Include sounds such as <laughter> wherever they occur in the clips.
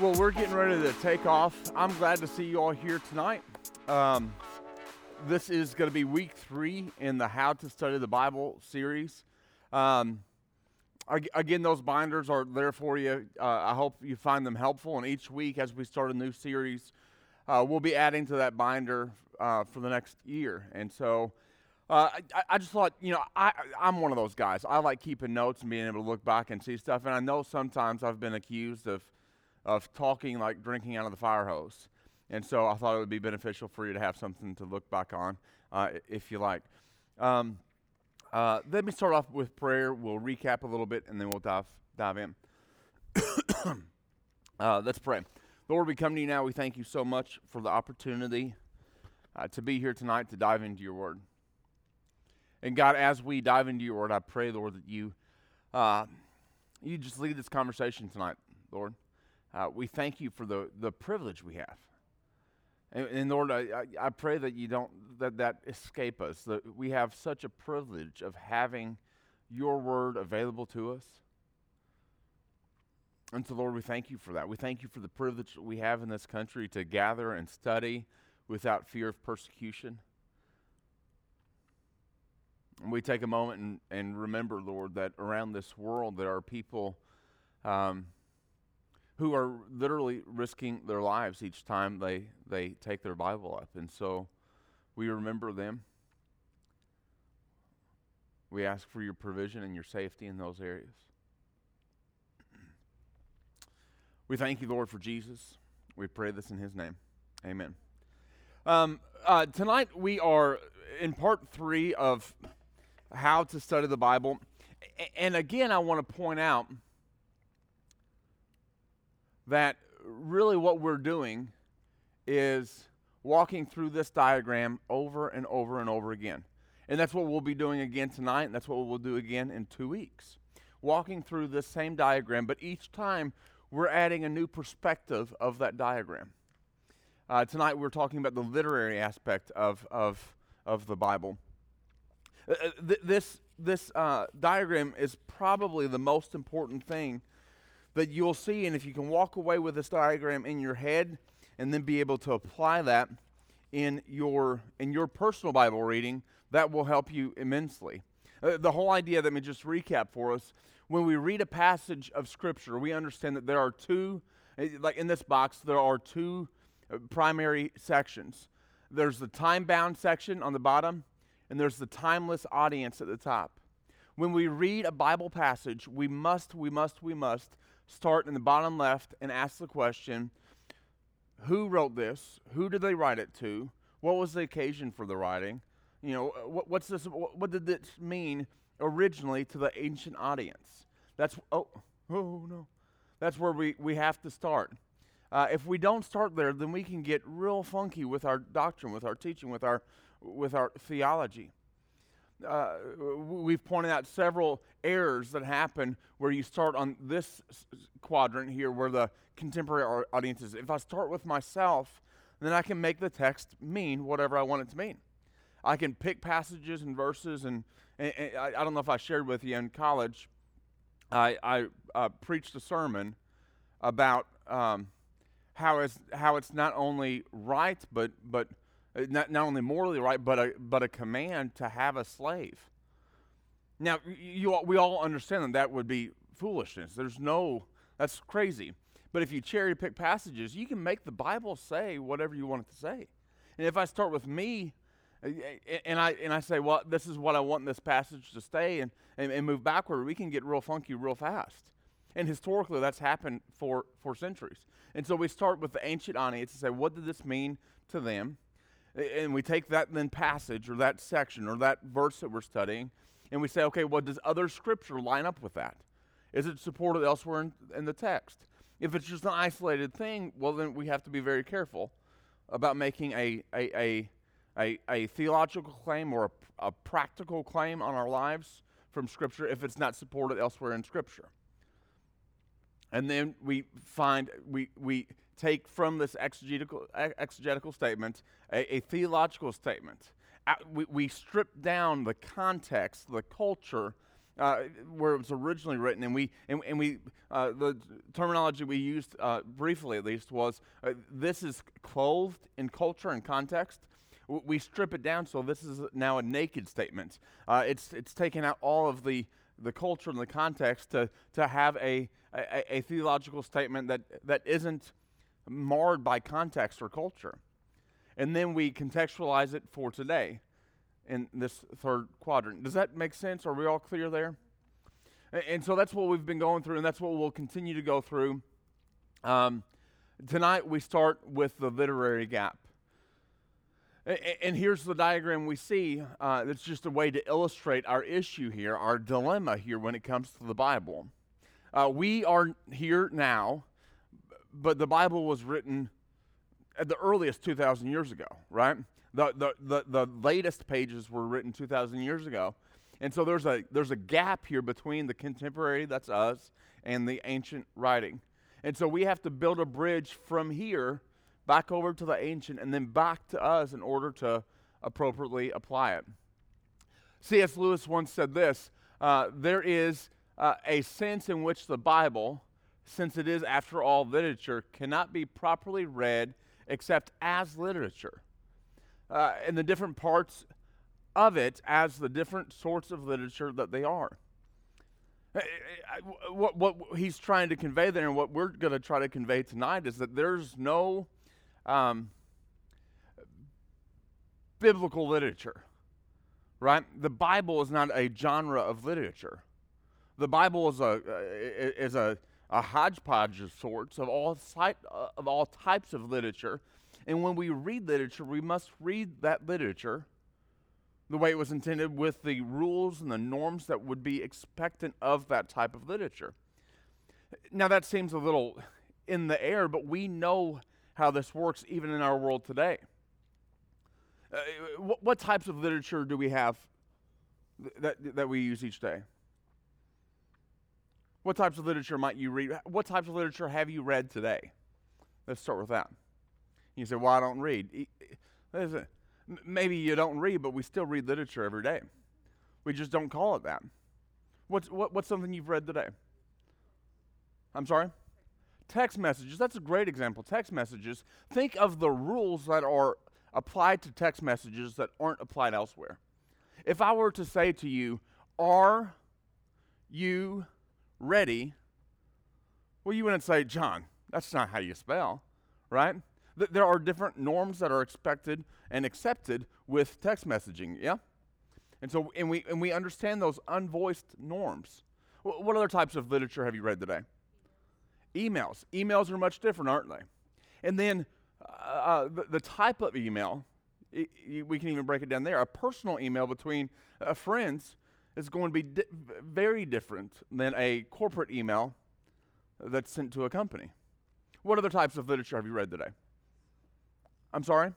Well, we're getting ready to take off. I'm glad to see you all here tonight. Um, this is going to be week three in the How to Study the Bible series. Um, again, those binders are there for you. Uh, I hope you find them helpful. And each week, as we start a new series, uh, we'll be adding to that binder uh, for the next year. And so uh, I, I, just thought, you know, I, I'm one of those guys. I like keeping notes and being able to look back and see stuff. And I know sometimes I've been accused of of talking like drinking out of the fire hose. And so I thought it would be beneficial for you to have something to look back on uh, if you like. Um, uh, let me start off with prayer. We'll recap a little bit and then we'll dive, dive in. <coughs> uh, let's pray. Lord, we come to you now. We thank you so much for the opportunity uh, to be here tonight to dive into your word. And God, as we dive into your word, I pray, Lord, that you, uh, you just lead this conversation tonight, Lord. Uh, we thank you for the, the privilege we have. And, and Lord, I, I pray that you don't that that escape us. That we have such a privilege of having your word available to us. And so, Lord, we thank you for that. We thank you for the privilege we have in this country to gather and study without fear of persecution. And we take a moment and, and remember, Lord, that around this world there are people um, who are literally risking their lives each time they, they take their Bible up. And so we remember them. We ask for your provision and your safety in those areas. We thank you, Lord, for Jesus. We pray this in his name. Amen. Um, uh, tonight we are in part three of how to study the Bible. and again, I want to point out that really what we're doing is walking through this diagram over and over and over again. And that's what we'll be doing again tonight, and that's what we'll do again in two weeks. Walking through this same diagram, but each time we're adding a new perspective of that diagram. Uh, tonight we're talking about the literary aspect of, of, of the Bible. Uh, uh th- this this uh, diagram is probably the most important thing that you'll see. And if you can walk away with this diagram in your head and then be able to apply that in your in your personal Bible reading, that will help you immensely. Uh, the whole idea, let me just recap for us. When we read a passage of Scripture, we understand that there are two, uh, like in this box, there are two uh, primary sections. There's the time bound section on the bottom, and there's the timeless audience at the top. When we read a Bible passage, we must, we must, we must start in the bottom left and ask the question who wrote this? Who did they write it to? What was the occasion for the writing? You know, what, what's this? What, what did this mean originally to the ancient audience? That's oh oh no, that's where we we have to start. Uh, if we don't start there, then we can get real funky with our doctrine, with our teaching, with our with our theology uh, we've pointed out several errors that happen where you start on this quadrant here where the contemporary audience is. If I start with myself, then I can make the text mean whatever I want it to mean. I can pick passages and verses, and, and, and I, I, don't know if I shared with you in college, I, I uh, preached a sermon about um, how, it's, how it's not only right, but, but not, not only morally right, but a, but a command to have a slave. Now, you, we all understand that that would be foolishness. There's no, that's crazy. But if you cherry pick passages, you can make the Bible say whatever you want it to say. And if I start with me, uh, and I and I say, well, this is what I want this passage to stay, and, and, and move backward, we can get real funky real fast. And historically, that's happened for, for centuries. And so we start with the ancient audience and say, what did this mean to them? And we take that then passage or that section or that verse that we're studying and we say okay well does other scripture line up with that? Is it supported elsewhere in, in, the text? If it's just an isolated thing well then we have to be very careful about making a, a, a, a, a theological claim or a, a practical claim on our lives from scripture if it's not supported elsewhere in scripture. And then we find we, we take from this exegetical, exegetical statement a, a theological statement. Uh, we, we strip down the context, the culture uh, where it was originally written, and we and, and we uh, the terminology we used uh, briefly at least was uh, this is clothed in culture and context. We strip it down, so this is now a naked statement. Uh, it's it's taken out all of the the culture and the context to to have a, a, a theological statement that that isn't marred by context or culture, and then we contextualize it for today in this third quadrant. Does that make sense? Are we all clear there? And, so that's what we've been going through, and that's what we'll continue to go through. Um, tonight we start with the literary gap. And, and here's the diagram we see. Uh, it's just a way to illustrate our issue here, our dilemma here when it comes to the Bible. Uh, we are here now, but the Bible was written at the earliest 2,000 years ago, right? The, the, the, the latest pages were written 2,000 years ago. And so there's a, there's a gap here between the contemporary, that's us, and the ancient writing. And so we have to build a bridge from here back over to the ancient and then back to us in order to appropriately apply it. C.S. Lewis once said this uh, there is uh, a sense in which the Bible, since it is, after all, literature, cannot be properly read except as literature uh, and the different parts of it as the different sorts of literature that they are. Uh, uh, what, what he's trying to convey there, and what we're going to try to convey tonight, is that there's no um, biblical literature, right? The Bible is not a genre of literature. The Bible is a is a, a hodgepodge of sorts of all of all types of literature and when we read literature, we must read that literature the way it was intended with the rules and the norms that would be expectant of that type of literature. Now, that seems a little in the air, but we know how this works even in our world today. Uh, what, what, types of literature do we have that, that we use each day? What types of literature might you read? What types of literature have you read today? Let's start with that. You say, well, I don't read. Listen, maybe you don't read, but we still read literature every day. We just don't call it that. What's, what, what's something you've read today? I'm sorry? Text messages. That's a great example. Text messages. Think of the rules that are applied to text messages that aren't applied elsewhere. If I were to say to you, Are you ready? Well, you wouldn't say, John, that's not how you spell, right? th- there are different norms that are expected and accepted with text messaging, yeah? And so, and we, and we understand those unvoiced norms. W- what other types of literature have you read today? Emails. Emails are much different, aren't they? And then uh, uh the, the, type of email, we can even break it down there. A personal email between uh, friends is going to be di- very different than a corporate email that's sent to a company. What other types of literature have you read today? I'm sorry?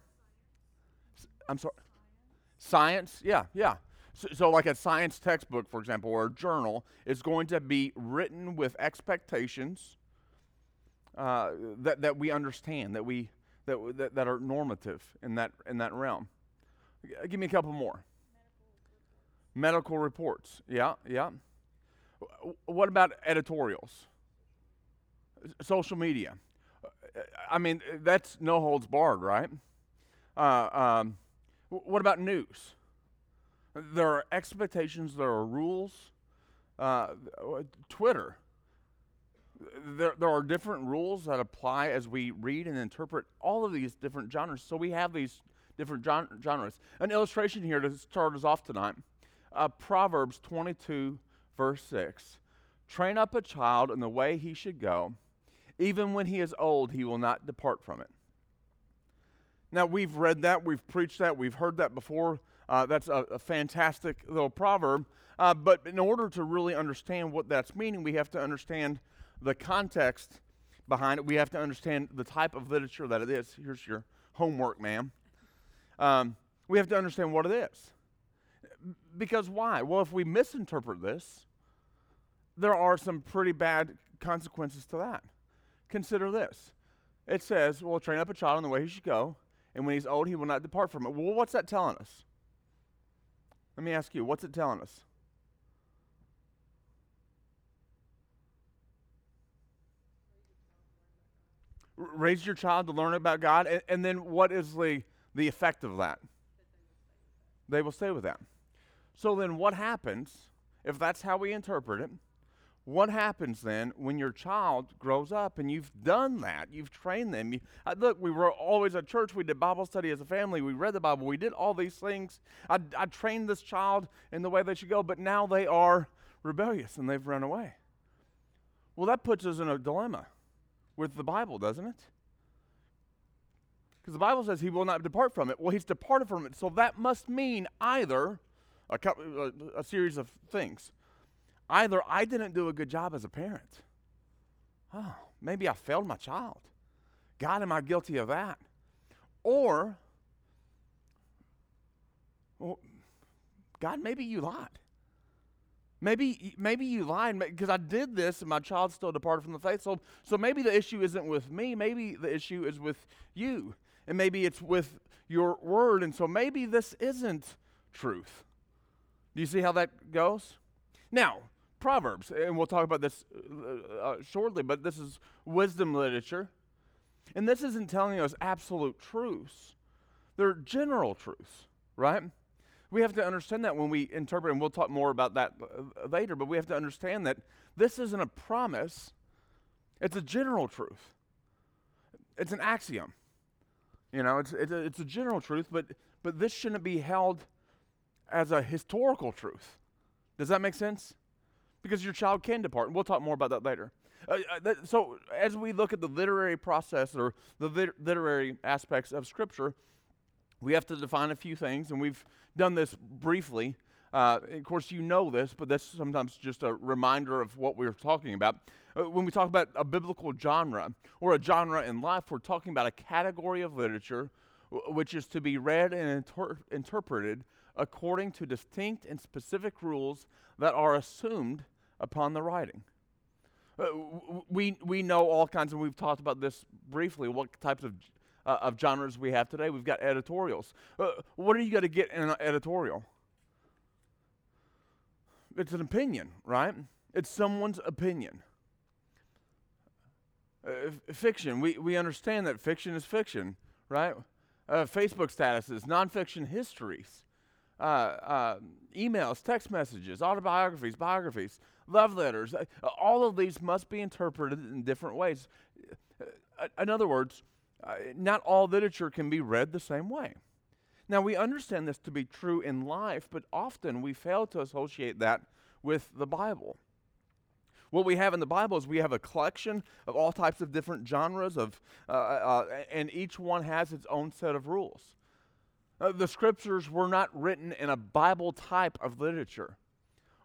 I'm sorry. Science? Yeah, yeah. So, so, like a science textbook, for example, or a journal, is going to be written with expectations uh, that, that we understand, that, we, that, that, that are normative in that, in that realm. Give me a couple more. Medical reports. Yeah, yeah. What about editorials? Social media. I mean, that's no holds barred, right? Uh, um, what about news? There are expectations, there are rules. Uh, Twitter, there, there are different rules that apply as we read and interpret all of these different genres. So we have these different genres. An illustration here to start us off tonight uh, Proverbs 22, verse 6. Train up a child in the way he should go even when he is old, he will not depart from it. Now, we've read that, we've preached that, we've heard that before. Uh, that's a, a, fantastic little proverb. Uh, but in order to really understand what that's meaning, we have to understand the context behind it. We have to understand the type of literature that it is. Here's your homework, ma'am. Um, we have to understand what it is because why? Well, if we misinterpret this, there are some pretty bad consequences to that. Consider this it says, Well, train up a child in the way he should go, and when he's old, he will not depart from it. Well, what's that telling us? Let me ask you, what's it telling us? raise your child to learn about God, and, and, then what is the, the effect of that? They will stay with that. So then what happens if that's how we interpret it? What happens then when your child grows up and you've done that? You've trained them. You, uh, look, we were always at church. We did Bible study as a family. We read the Bible. We did all these things. I, I trained this child in the way they should go, but now they are rebellious and they've run away. Well, that puts us in a dilemma with the Bible, doesn't it? Because the Bible says he will not depart from it. Well, he's departed from it. So that must mean either a, couple, a, a series of things. Either I didn't do a good job as a parent. Oh, maybe I failed my child. God, am I guilty of that? Or, well, God, maybe you lied. Maybe, maybe you lied because I did this and my child still departed from the faith. So, so maybe the issue isn't with me. Maybe the issue is with you. And maybe it's with your word. And so maybe this isn't truth. Do you see how that goes? Now, Proverbs, and we'll talk about this uh, uh, shortly, but this is wisdom literature. And this isn't telling us absolute truths, they're general truths, right? We have to understand that when we interpret, and we'll talk more about that uh, later, but we have to understand that this isn't a promise, it's a general truth. It's an axiom. You know, it's, it's, a, it's a general truth, but, but this shouldn't be held as a historical truth. Does that make sense? because your child can depart. And we'll talk more about that later. Uh, uh, so, as we look at the literary process or the lit- literary aspects of Scripture, we have to define a few things, and we've done this briefly. Uh, of course, you know this, but that's sometimes just a reminder of what we're talking about. Uh, when we talk about a biblical genre or a genre in life, we're talking about a category of literature w- which is to be read and inter- interpreted according to distinct and specific rules that are assumed upon the writing. Uh, we, we know all kinds, and we've talked about this briefly, what types of, uh, of genres we have today. We've got editorials. Uh, what are you going to get in an editorial? It's an opinion, right? It's someone's opinion. Uh, f- fiction, we, we understand that fiction is fiction, right? Uh, Facebook statuses, nonfiction histories, uh, uh, emails, text messages, autobiographies, biographies love letters. Uh, all of these must be interpreted in different ways. Uh, in other words, uh, not all literature can be read the same way. Now, we understand this to be true in life, but often we fail to associate that with the Bible. What we have in the Bible is we have a collection of all types of different genres of, uh, uh, and each one has its own set of rules. Uh, the scriptures were not written in a Bible type of literature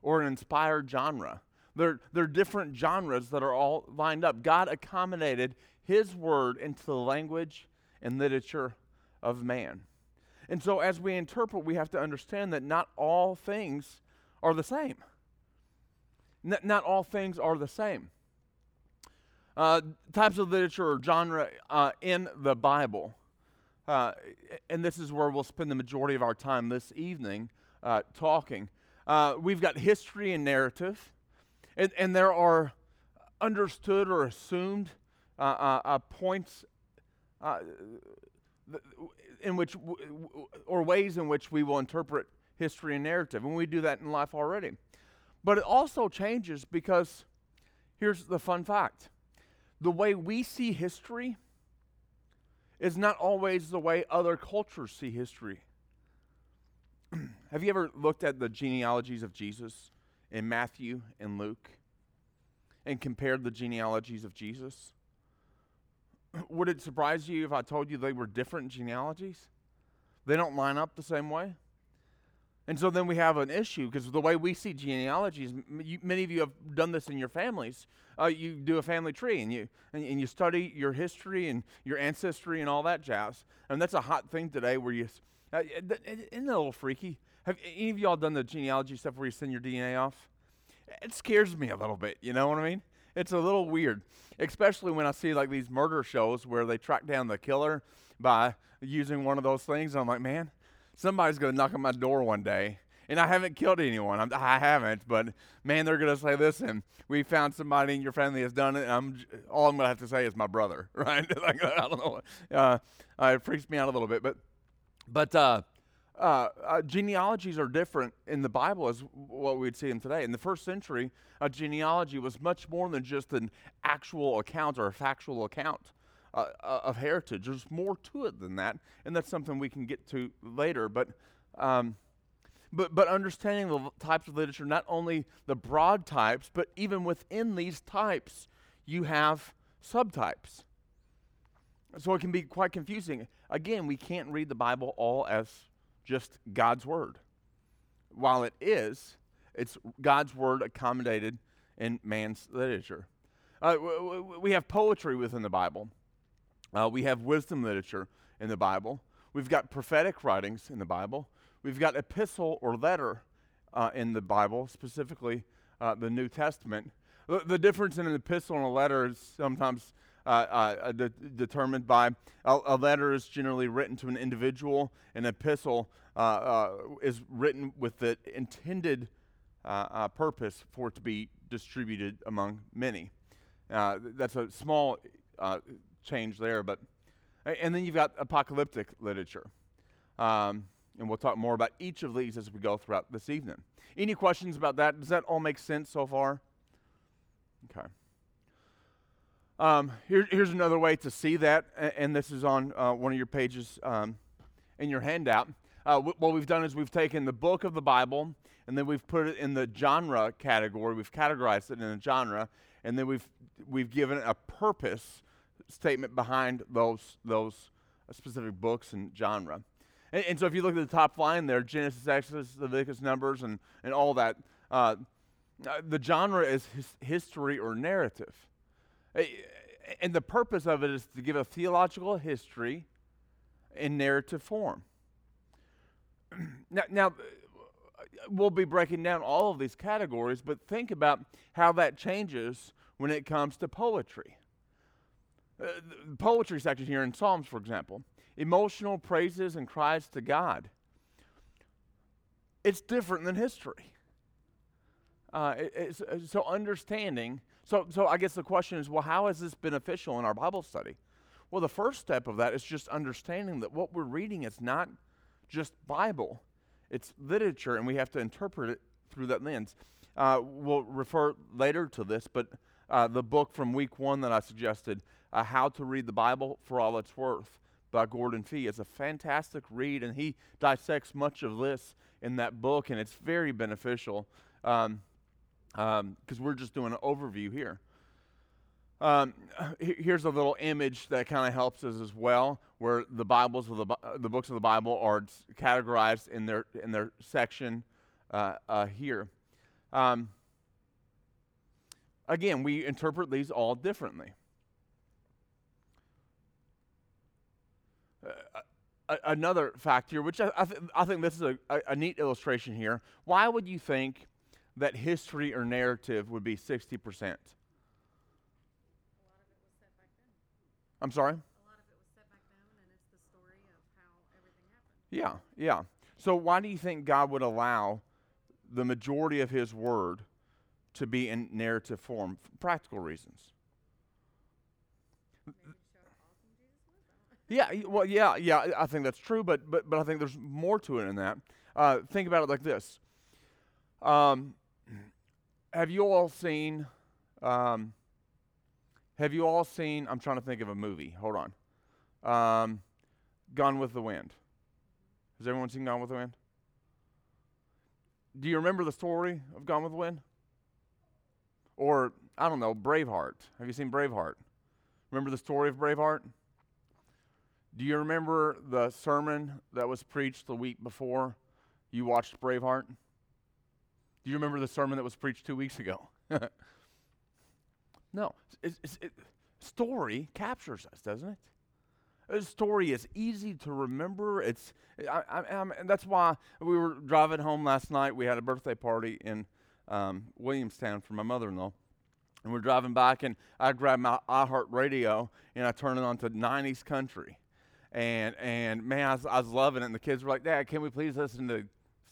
or an inspired genre. They're, they're different genres that are all lined up. God accommodated His word into the language and literature of man. And so, as we interpret, we have to understand that not all things are the same. N- not all things are the same. Uh, types of literature or genre uh, in the Bible. Uh, and this is where we'll spend the majority of our time this evening uh, talking. Uh, we've got history and narrative, and, and there are understood or assumed uh, uh, uh points in which, or ways in which we will interpret history and narrative, and we do that in life already. But it also changes because here's the fun fact the way we see history is not always the way other cultures see history. <clears throat> Have you ever looked at the genealogies of Jesus in Matthew and Luke and compared the genealogies of Jesus? <clears throat> Would it surprise you if I told you they were different genealogies? They don't line up the same way. And so then we have an issue because the way we see genealogies, m- you, many of you have done this in your families. Uh, you do a family tree and you and, and, you study your history and your ancestry and all that jazz. And that's a hot thing today where you uh, isn't that a little freaky? Have any of y'all done the genealogy stuff where you send your DNA off? It scares me a little bit, you know what I mean? It's a little weird, especially when I see like these murder shows where they track down the killer by using one of those things. I'm like, man, somebody's going to knock on my door one day And I haven't killed anyone. I'm, I have not but man, they're going to say, listen, we found somebody in your family has done it. And I'm, all I'm going to have to say is my brother, <laughs> right? <laughs> like, I don't know. Uh, uh, it freaks me out a little bit. But, but uh, uh, uh, genealogies are different in the Bible as what we'd see them today. In the first century, a genealogy was much more than just an actual account or a factual account uh, uh of heritage. There's more to it than that, and that's something we can get to later. But um, but, but understanding the types of literature, not only the broad types, but even within these types, you have subtypes. So it can be quite confusing. Again, we can't read the Bible all as just God's Word. While it is, it's God's Word accommodated in man's literature. Uh, we have poetry within the Bible, uh, we have wisdom literature in the Bible, we've got prophetic writings in the Bible, We've got epistle or letter uh, in the Bible, specifically uh, the New Testament. The, the, difference in an epistle and a letter is sometimes uh, uh de- determined by a, a, letter is generally written to an individual, an epistle uh, uh, is written with the intended purpose for it to be distributed among many. that's a small change there, but and then you've got apocalyptic literature. Um, and we'll talk more about each of these as we go throughout this evening. Any questions about that? Does that all make sense so far? Okay. Um, here, here's another way to see that, and this is on uh, one of your pages um, in your handout. Uh, w- what we've done is we've taken the book of the Bible, and then we've put it in the genre category. We've categorized it in a genre, and then we've we've given a purpose statement behind those those specific books and genre. And, and, so if you look at the top line there, Genesis, Exodus, Leviticus, Numbers, and, and all that, uh, the genre is his history or narrative. And the purpose of it is to give a theological history in narrative form. <clears throat> now, now, we'll be breaking down all of these categories, but think about how that changes when it comes to poetry. Uh, poetry section here in Psalms, for example emotional praises and cries to God. It's different than history. Uh, it, uh, so understanding. So, so I guess the question is, well, how is this beneficial in our Bible study? Well, the first step of that is just understanding that what we're reading is not just Bible; it's literature, and we have to interpret it through that lens. Uh, we'll refer later to this, but uh, the book from week one that I suggested, uh, "How to Read the Bible for All It's Worth," by Gordon Fee. It's a fantastic read, and he dissects much of this in that book, and it's very beneficial because um, um, we're just doing an overview here. Um, here's a little image that kind of helps us as well, where the Bibles of the, the books of the Bible are categorized in their in their section uh, uh, here. Um, again, we interpret these all differently. Uh, another fact here, which I, I, th- I think this is a, a, a, neat illustration here. Why would you think that history or narrative would be 60%? I'm sorry? Yeah, yeah. So why do you think God would allow the majority of his word to be in narrative form? For practical reasons. Yeah, well, yeah, yeah. I think that's true, but but but I think there's more to it than that. Uh, think about it like this. Um, have you all seen? Um, have you all seen? I'm trying to think of a movie. Hold on. Um, Gone with the Wind. Has everyone seen Gone with the Wind? Do you remember the story of Gone with the Wind? Or I don't know, Braveheart. Have you seen Braveheart? Remember the story of Braveheart? Do you remember the sermon that was preached the week before you watched Braveheart? Do you remember the sermon that was preached two weeks ago? <laughs> no. It's, it's, it, story captures us, doesn't it? A story is easy to remember. It's I, I, and that's why we were driving home last night. We had a birthday party in um, Williamstown for my mother-in-law, and we're driving back. And I grabbed my iHeart radio and I turned it on to '90s country and and man, I was, I was loving it. And the kids were like, "Dad, can we please listen to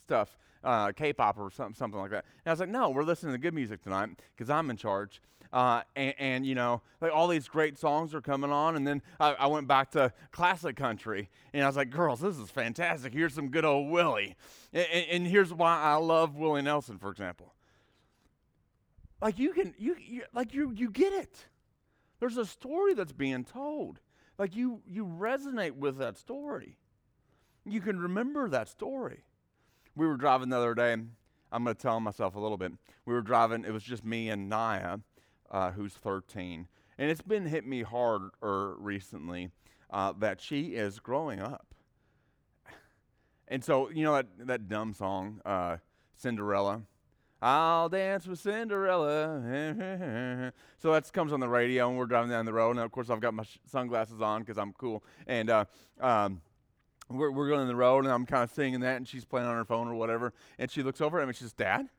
stuff, uh, K-pop or something, something like that. And I was like, no, we're listening to good music tonight because I'm in charge. Uh, and, and, you know, like all these great songs are coming on. And then I, I, went back to classic country, and I was like, girls, this is fantastic. Here's some good old Willie. And, and here's why I love Willie Nelson, for example. Like you can, you, you like you, you get it. There's a story that's being told. Like you, you resonate with that story. You can remember that story. We were driving the other day. I'm going to tell myself a little bit. We were driving. It was just me and Naya, uh, who's 13, and it's been hit me harder recently uh, that she is growing up. And so you know that that dumb song, uh, Cinderella. I'll dance with Cinderella. <laughs> so that comes on the radio, and we're driving down the road. And of course, I've got my sh- sunglasses on because I'm cool. And uh, um, we're, we're going on the road, and I'm kind of singing that, and she's playing on her phone or whatever. And she looks over at me and she says, Dad,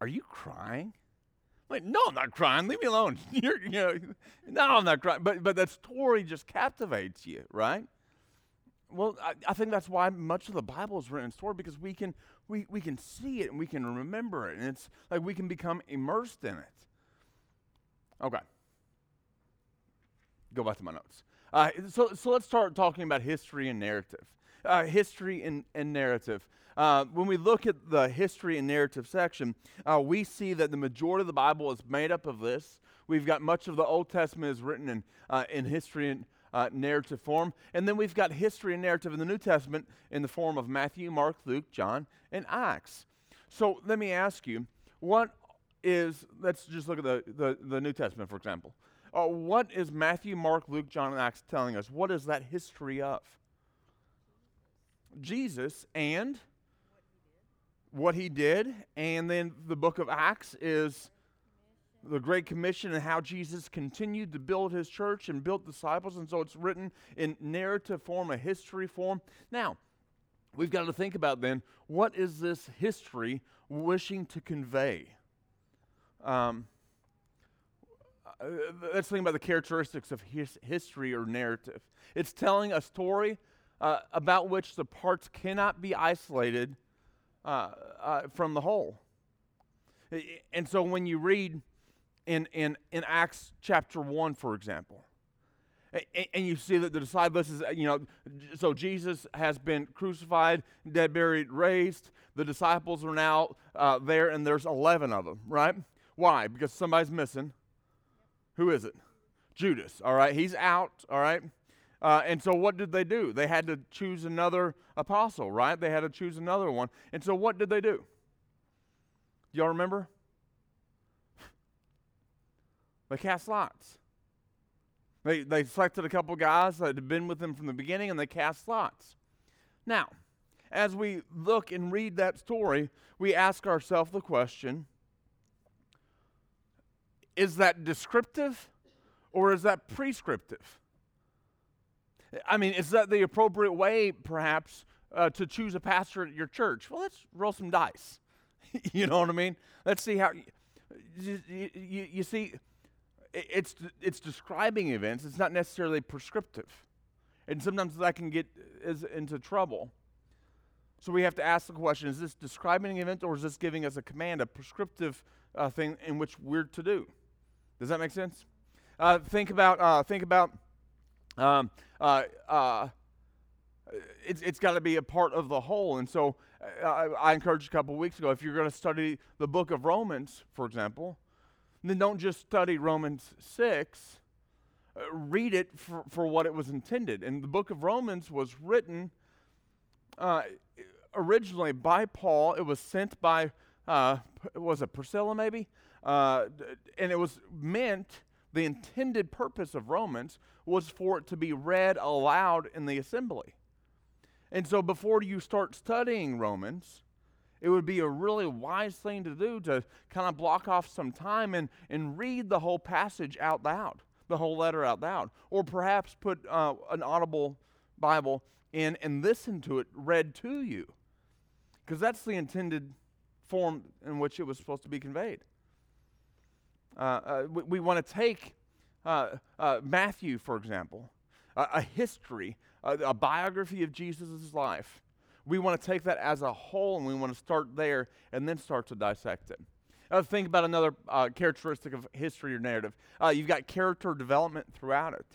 are you crying? I'm like, no, I'm not crying. Leave me alone. <laughs> You're, you know, no, I'm not crying. But, but that story just captivates you, right? Well, I, I, think that's why much of the Bible is written in story because we can we, we can see it and we can remember it, and it's like we can become immersed in it. Okay. Go back to my notes. Uh, so, so let's start talking about history and narrative. Uh, history and, and narrative. Uh, when we look at the history and narrative section, uh, we see that the majority of the Bible is made up of this. We've got much of the Old Testament is written in, uh, in history and uh, narrative form. And then we've got history and narrative in the New Testament in the form of Matthew, Mark, Luke, John, and Acts. So let me ask you, what is, let's just look at the, the, the New Testament, for example. Uh, what is Matthew, Mark, Luke, John, and Acts telling us? What is that history of? Jesus and what he did. And then the book of Acts is the Great Commission and how Jesus continued to build his church and built disciples. And so it's written in narrative form, a history form. Now, we've got to think about then what is this history wishing to convey? Um, uh, let's think about the characteristics of his history or narrative. It's telling a story uh, about which the parts cannot be isolated uh, uh from the whole. And so when you read in, in, in Acts chapter 1, for example. And, and you see that the disciples is, you know, so Jesus has been crucified, dead, buried, raised. The disciples are now uh, there, and there's 11 of them, right? Why? Because somebody's missing. Who is it? Judas, all right? He's out, all right? Uh, and so what did they do? They had to choose another apostle, right? They had to choose another one. And so what did they do? Do y'all remember? They cast lots. They, they selected a couple guys that had been with them from the beginning and they cast lots. Now, as we look and read that story, we ask ourselves the question is that descriptive or is that prescriptive? I mean, is that the appropriate way, perhaps, uh, to choose a pastor at your church? Well, let's roll some dice. <laughs> you know what I mean? Let's see how. You, you, you see, it's, it's describing events, it's not necessarily prescriptive. And sometimes that can get is into trouble. So we have to ask the question is this describing an event or is this giving us a command, a prescriptive uh, thing in which we're to do? Does that make sense? Uh, think about, uh, think about, um, uh, uh, it's, it's got to be a part of the whole. And so uh, I, I encouraged a couple weeks ago if you're going to study the book of Romans, for example, then don't just study Romans 6. Uh, read it for, for what it was intended. And the book of Romans was written uh, originally by Paul. It was sent by, uh, was it Priscilla maybe? Uh, and it was meant, the intended purpose of Romans was for it to be read aloud in the assembly. And so before you start studying Romans, it would be a really wise thing to do to kind of block off some time and, and read the whole passage out loud, the whole letter out loud. Or perhaps put uh, an audible Bible in and listen to it read to you. Because that's the intended form in which it was supposed to be conveyed. Uh, uh, we, we want to take uh, uh, Matthew, for example, a history, a biography of Jesus' life we want to take that as a whole and we want to start there and then start to dissect it. Uh, think about another uh, characteristic of history or narrative. Uh, you've got character development throughout it.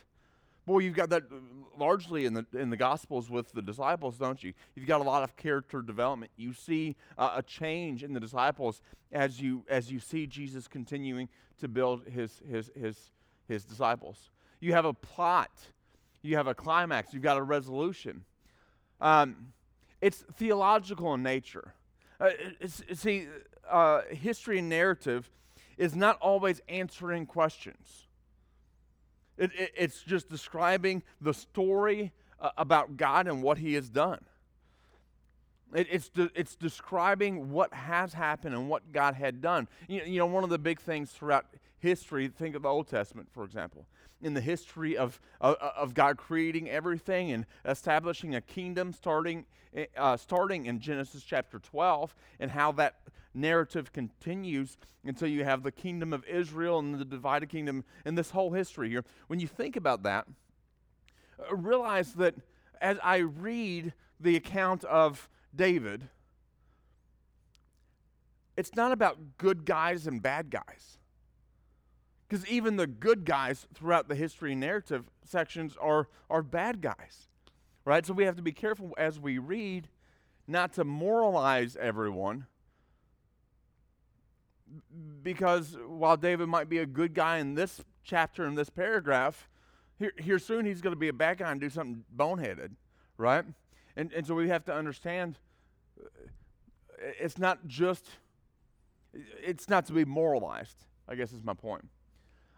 Boy, you've got that uh, largely in the in the Gospels with the disciples, don't you? You've got a lot of character development. You see uh, a change in the disciples as you as you see Jesus continuing to build his his his his disciples. You have a plot. You have a climax. You've got a resolution. Um, it's theological in nature. Uh, see, uh, history and narrative is not always answering questions. It, it, it's just describing the story uh, about God and what He has done. It, it's, de- it's describing what has happened and what God had done. You, you know, one of the big things throughout history, think of the Old Testament, for example. In the history of, of, of God creating everything and establishing a kingdom starting, eh, uh, starting in Genesis chapter 12, and how that narrative continues until you have the kingdom of Israel and the divided kingdom and this whole history here. When you think about that, uh, realize that as I read the account of David, it's not about good guys and bad guys. Because even the good guys throughout the history narrative sections are, are bad guys. Right? So we have to be careful as we read not to moralize everyone, because while David might be a good guy in this chapter, in this paragraph, here, here soon he's going to be a bad guy and do something boneheaded, right? And, and so we have to understand uh, it's not just, it's not to be moralized, I guess is my point.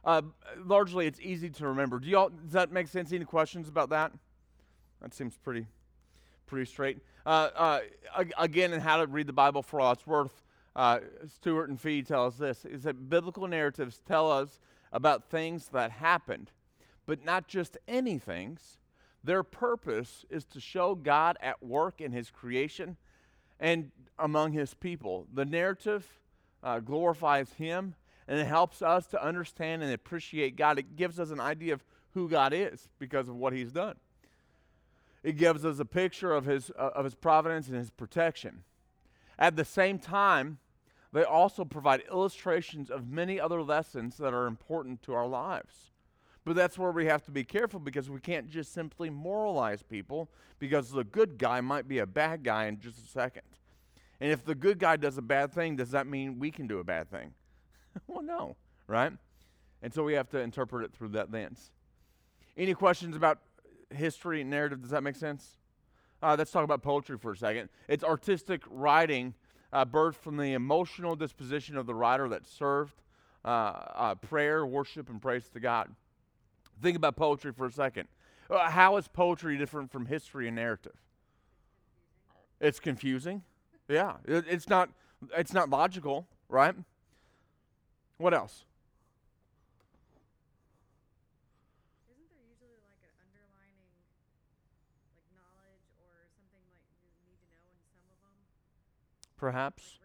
Uh, largely, it's easy to remember. Do y'all, does that make sense? Any questions about that? That seems pretty, pretty straight. Uh, uh, again, in how to read the Bible for all it's worth, uh, Stuart and Fee tell us this is that biblical narratives tell us about things that happened, but not just any things. Their purpose is to show God at work in His creation and among His people. The narrative uh, glorifies Him and it helps us to understand and appreciate God. It gives us an idea of who God is because of what He's done. It gives us a picture of His, uh, of his providence and His protection. At the same time, they also provide illustrations of many other lessons that are important to our lives. But that's where we have to be careful because we can't just simply moralize people because the good guy might be a bad guy in just a second. And if the good guy does a bad thing, does that mean we can do a bad thing? <laughs> well, no, right? And so we have to interpret it through that lens. Any questions about history and narrative? Does that make sense? Uh, let's talk about poetry for a second. It's artistic writing uh, birthed from the emotional disposition of the writer that served uh, uh, prayer, worship, and praise to God. Think about poetry for a second. Uh, how is poetry different from history and narrative? It's confusing. Yeah, it, it's not. It's not logical, right? What else? perhaps.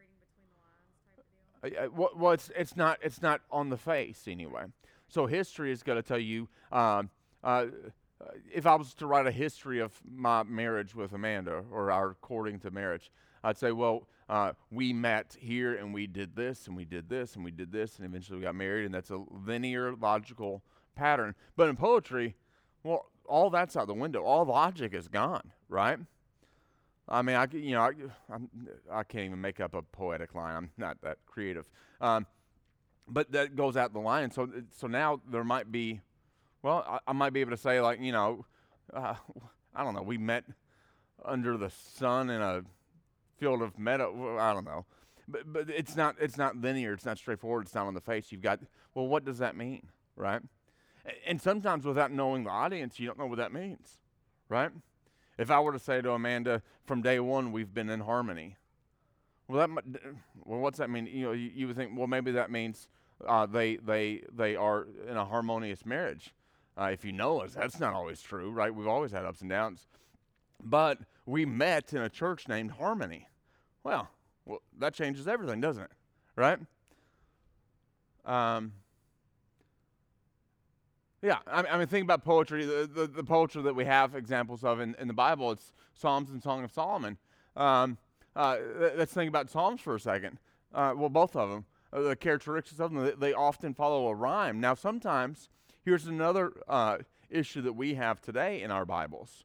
Like uh, well, well, it's it's not it's not on the face anyway. So history is going to tell you. Um, uh, if I was to write a history of my marriage with Amanda or our courting to marriage, I'd say, well, uh, we met here and we did this and we did this and we did this and eventually we got married, and that's a linear, logical pattern. But in poetry, well, all that's out the window. All logic is gone, right? I mean, I you know, I, I'm, I can not even make up a poetic line. I'm not that creative. Um, but that goes out the line. So so now there might be, well, I, I might be able to say like you know, uh, I don't know. We met under the sun in a field of meadow. I don't know. But, but it's not it's not linear. It's not straightforward. It's not on the face. You've got well, what does that mean, right? And sometimes without knowing the audience, you don't know what that means, right? If I were to say to Amanda, from day one, we've been in harmony, well, that, well what's that mean? You know, you, you would think, well, maybe that means uh, they, they, they are in a harmonious marriage. Uh, if you know us, that's not always true, right? We've always had ups and downs. But we met in a church named Harmony. Well, well that changes everything, doesn't it? Right? Um, yeah, I, I mean, think about poetry. The, the, the, poetry that we have examples of in, in the Bible, it's Psalms and Song of Solomon. Um, uh, let's think about Psalms for a second. Uh, well, both of them, uh, the characteristics of them, they, often follow a rhyme. Now, sometimes, here's another uh, issue that we have today in our Bibles.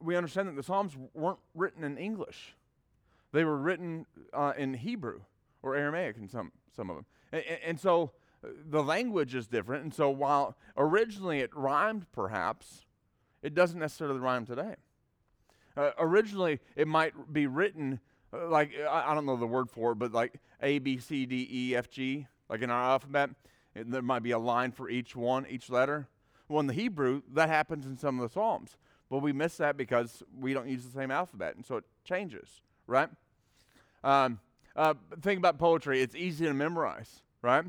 We understand that the Psalms weren't written in English, they were written uh, in Hebrew or Aramaic in some, some of them. And, and so uh, the language is different. And so while originally it rhymed, perhaps, it doesn't necessarily rhyme today. Uh, originally, it might be written uh, like, I, I, don't know the word for it, but like A, B, C, D, E, F, G, like in our alphabet. It, there might be a line for each one, each letter. Well, in the Hebrew, that happens in some of the Psalms. But we miss that because we don't use the same alphabet, and so it changes, right? Um, uh, think about poetry. It's easy to memorize, right?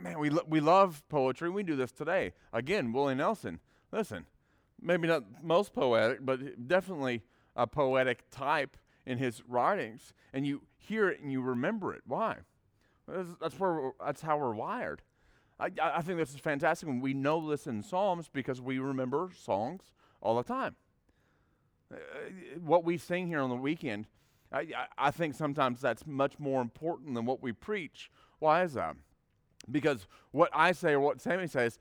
Man, we, lo- we love poetry. We do this today. Again, Willie Nelson. Listen, maybe not most poetic, but definitely a poetic type in his writings. And you hear it and you remember it. Why? That's, that's where that's how we're wired. I, I think this is fantastic. We know this in Psalms because we remember songs all the time. Uh, what we sing here on the weekend, I, I think sometimes that's much more important than what we preach. Why is that? Because what I say or what Sammy says,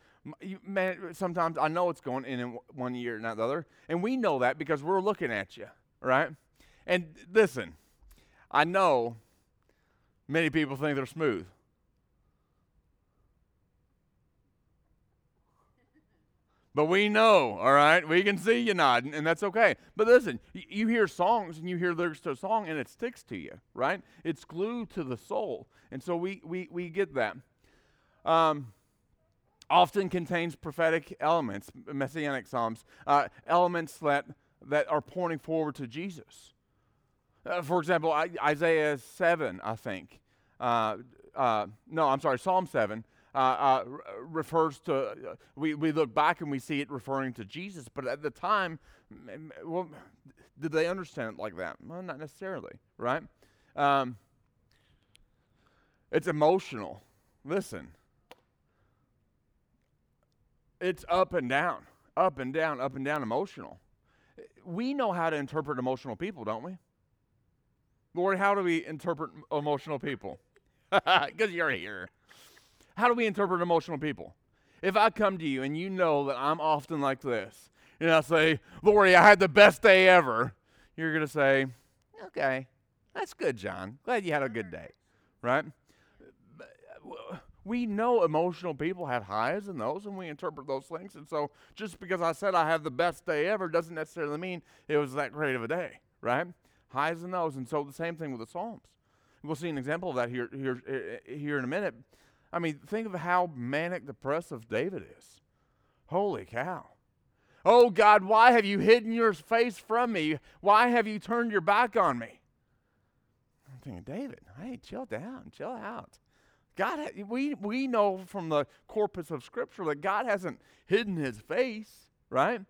man, sometimes I know it's going in, one year, and not the other. And we know that because we're looking at you, right? And listen, I know many people think they're smooth. But we know, all right? We can see you nodding, and that's okay. But listen, you hear songs and you hear lyrics to a song, and it sticks to you, right? It's glued to the soul. And so we, we, we get that. Um, often contains prophetic elements, messianic psalms, uh, elements that, that are pointing forward to Jesus. Uh, for example, I, Isaiah 7, I think. Uh, uh no, I'm sorry, Psalm 7 uh, uh, refers to, uh, we, we look back and we see it referring to Jesus, but at the time, well, did they understand it like that? Well, not necessarily, right? Um, it's emotional. Listen, it's up and down, up and down, up and down emotional. We know how to interpret emotional people, don't we? Lord, how do we interpret emotional people? <laughs> Because you're here. How do we interpret emotional people? If I come to you and you know that I'm often like this, and I say, Lori, I had the best day ever, you're going to say, okay, that's good, John. Glad you had a good day, right? We know emotional people have highs and lows, and we interpret those things. And so, just because I said I had the best day ever doesn't necessarily mean it was that great of a day, right? Highs and lows. And so, the same thing with the Psalms. We'll see an example of that here, here, eh, eh, here in a minute. I mean, think of how manic depressive David is. Holy cow. Oh God, why have you hidden your face from me? Why have you turned your back on me? I'm thinking, David, hey, chill down, chill out. God, we, we know from the corpus of Scripture that God hasn't hidden his face, right?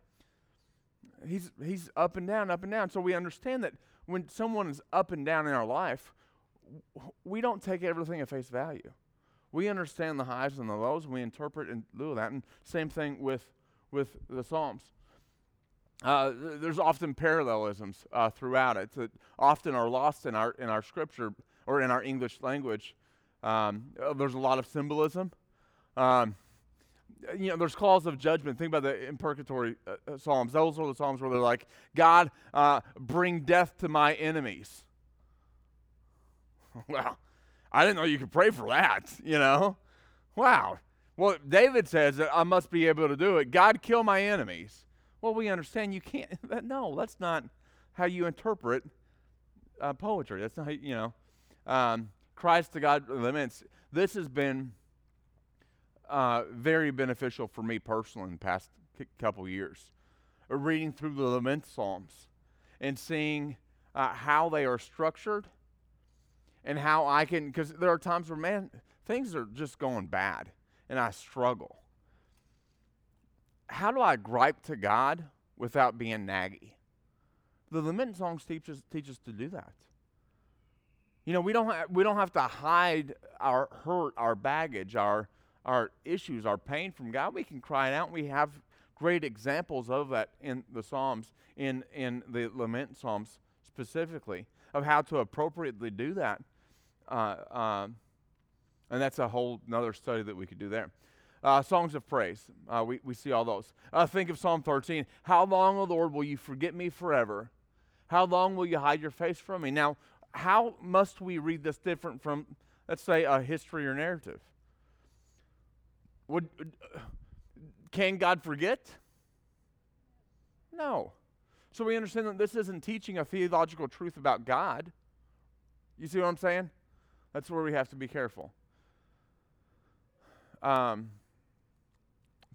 He's, he's up and down, up and down. So we understand that when someone is up and down in our life, we don't take everything at face value. We understand the highs and the lows, we interpret in lieu of that. And same thing with, with the Psalms. Uh, th- there's often parallelisms uh, throughout it that often are lost in our, in our scripture or in our English language. Um, uh, there's a lot of symbolism. Um, you know, there's calls of judgment. Think about the imprecatory uh, uh, psalms. Those are the psalms where they're like, God, uh, bring death to my enemies. <laughs> well, I didn't know you could pray for that, you know? Wow. Well, David says that I must be able to do it. God, kill my enemies. Well, we understand you can't. <laughs> no, that's not how you interpret uh, poetry. That's not, how, you know. Um, Christ to God laments. This has been uh, very beneficial for me personally in the past c- couple years. Reading through the lament psalms and seeing uh, how they are structured and how I can, because there are times where, man, things are just going bad and I struggle. How do I gripe to God without being naggy? The lament songs teach us, teach us to do that. You know, we don't, ha- we don't have to hide our hurt, our baggage, our, our issues, our pain from God. We can cry it out. We have great examples of that in the Psalms, in, in the lament Psalms specifically of how to appropriately do that. Uh, um, and that's a whole another study that we could do there. Uh, songs of praise, uh, we, we see all those. Uh, think of Psalm 13. How long, O Lord, will you forget me forever? How long will you hide your face from me? Now, how must we read this different from, let's say, a history or narrative? Would, can God forget? No. So we understand that this isn't teaching a theological truth about God. You see what I'm saying? That's where we have to be careful. Um,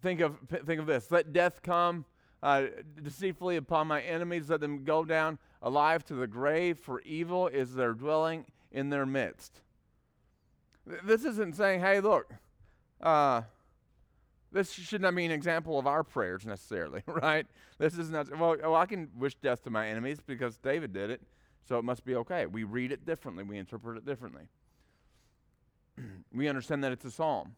think of think of this: Let death come uh, deceitfully upon my enemies; let them go down alive to the grave. For evil is their dwelling in their midst. This isn't saying, "Hey, look." Uh, this should not be an example of our prayers necessarily, <laughs> right? This is not, well, well, I can wish death to my enemies because David did it, so it must be okay. We read it differently, we interpret it differently. <clears throat> we understand that it's a psalm.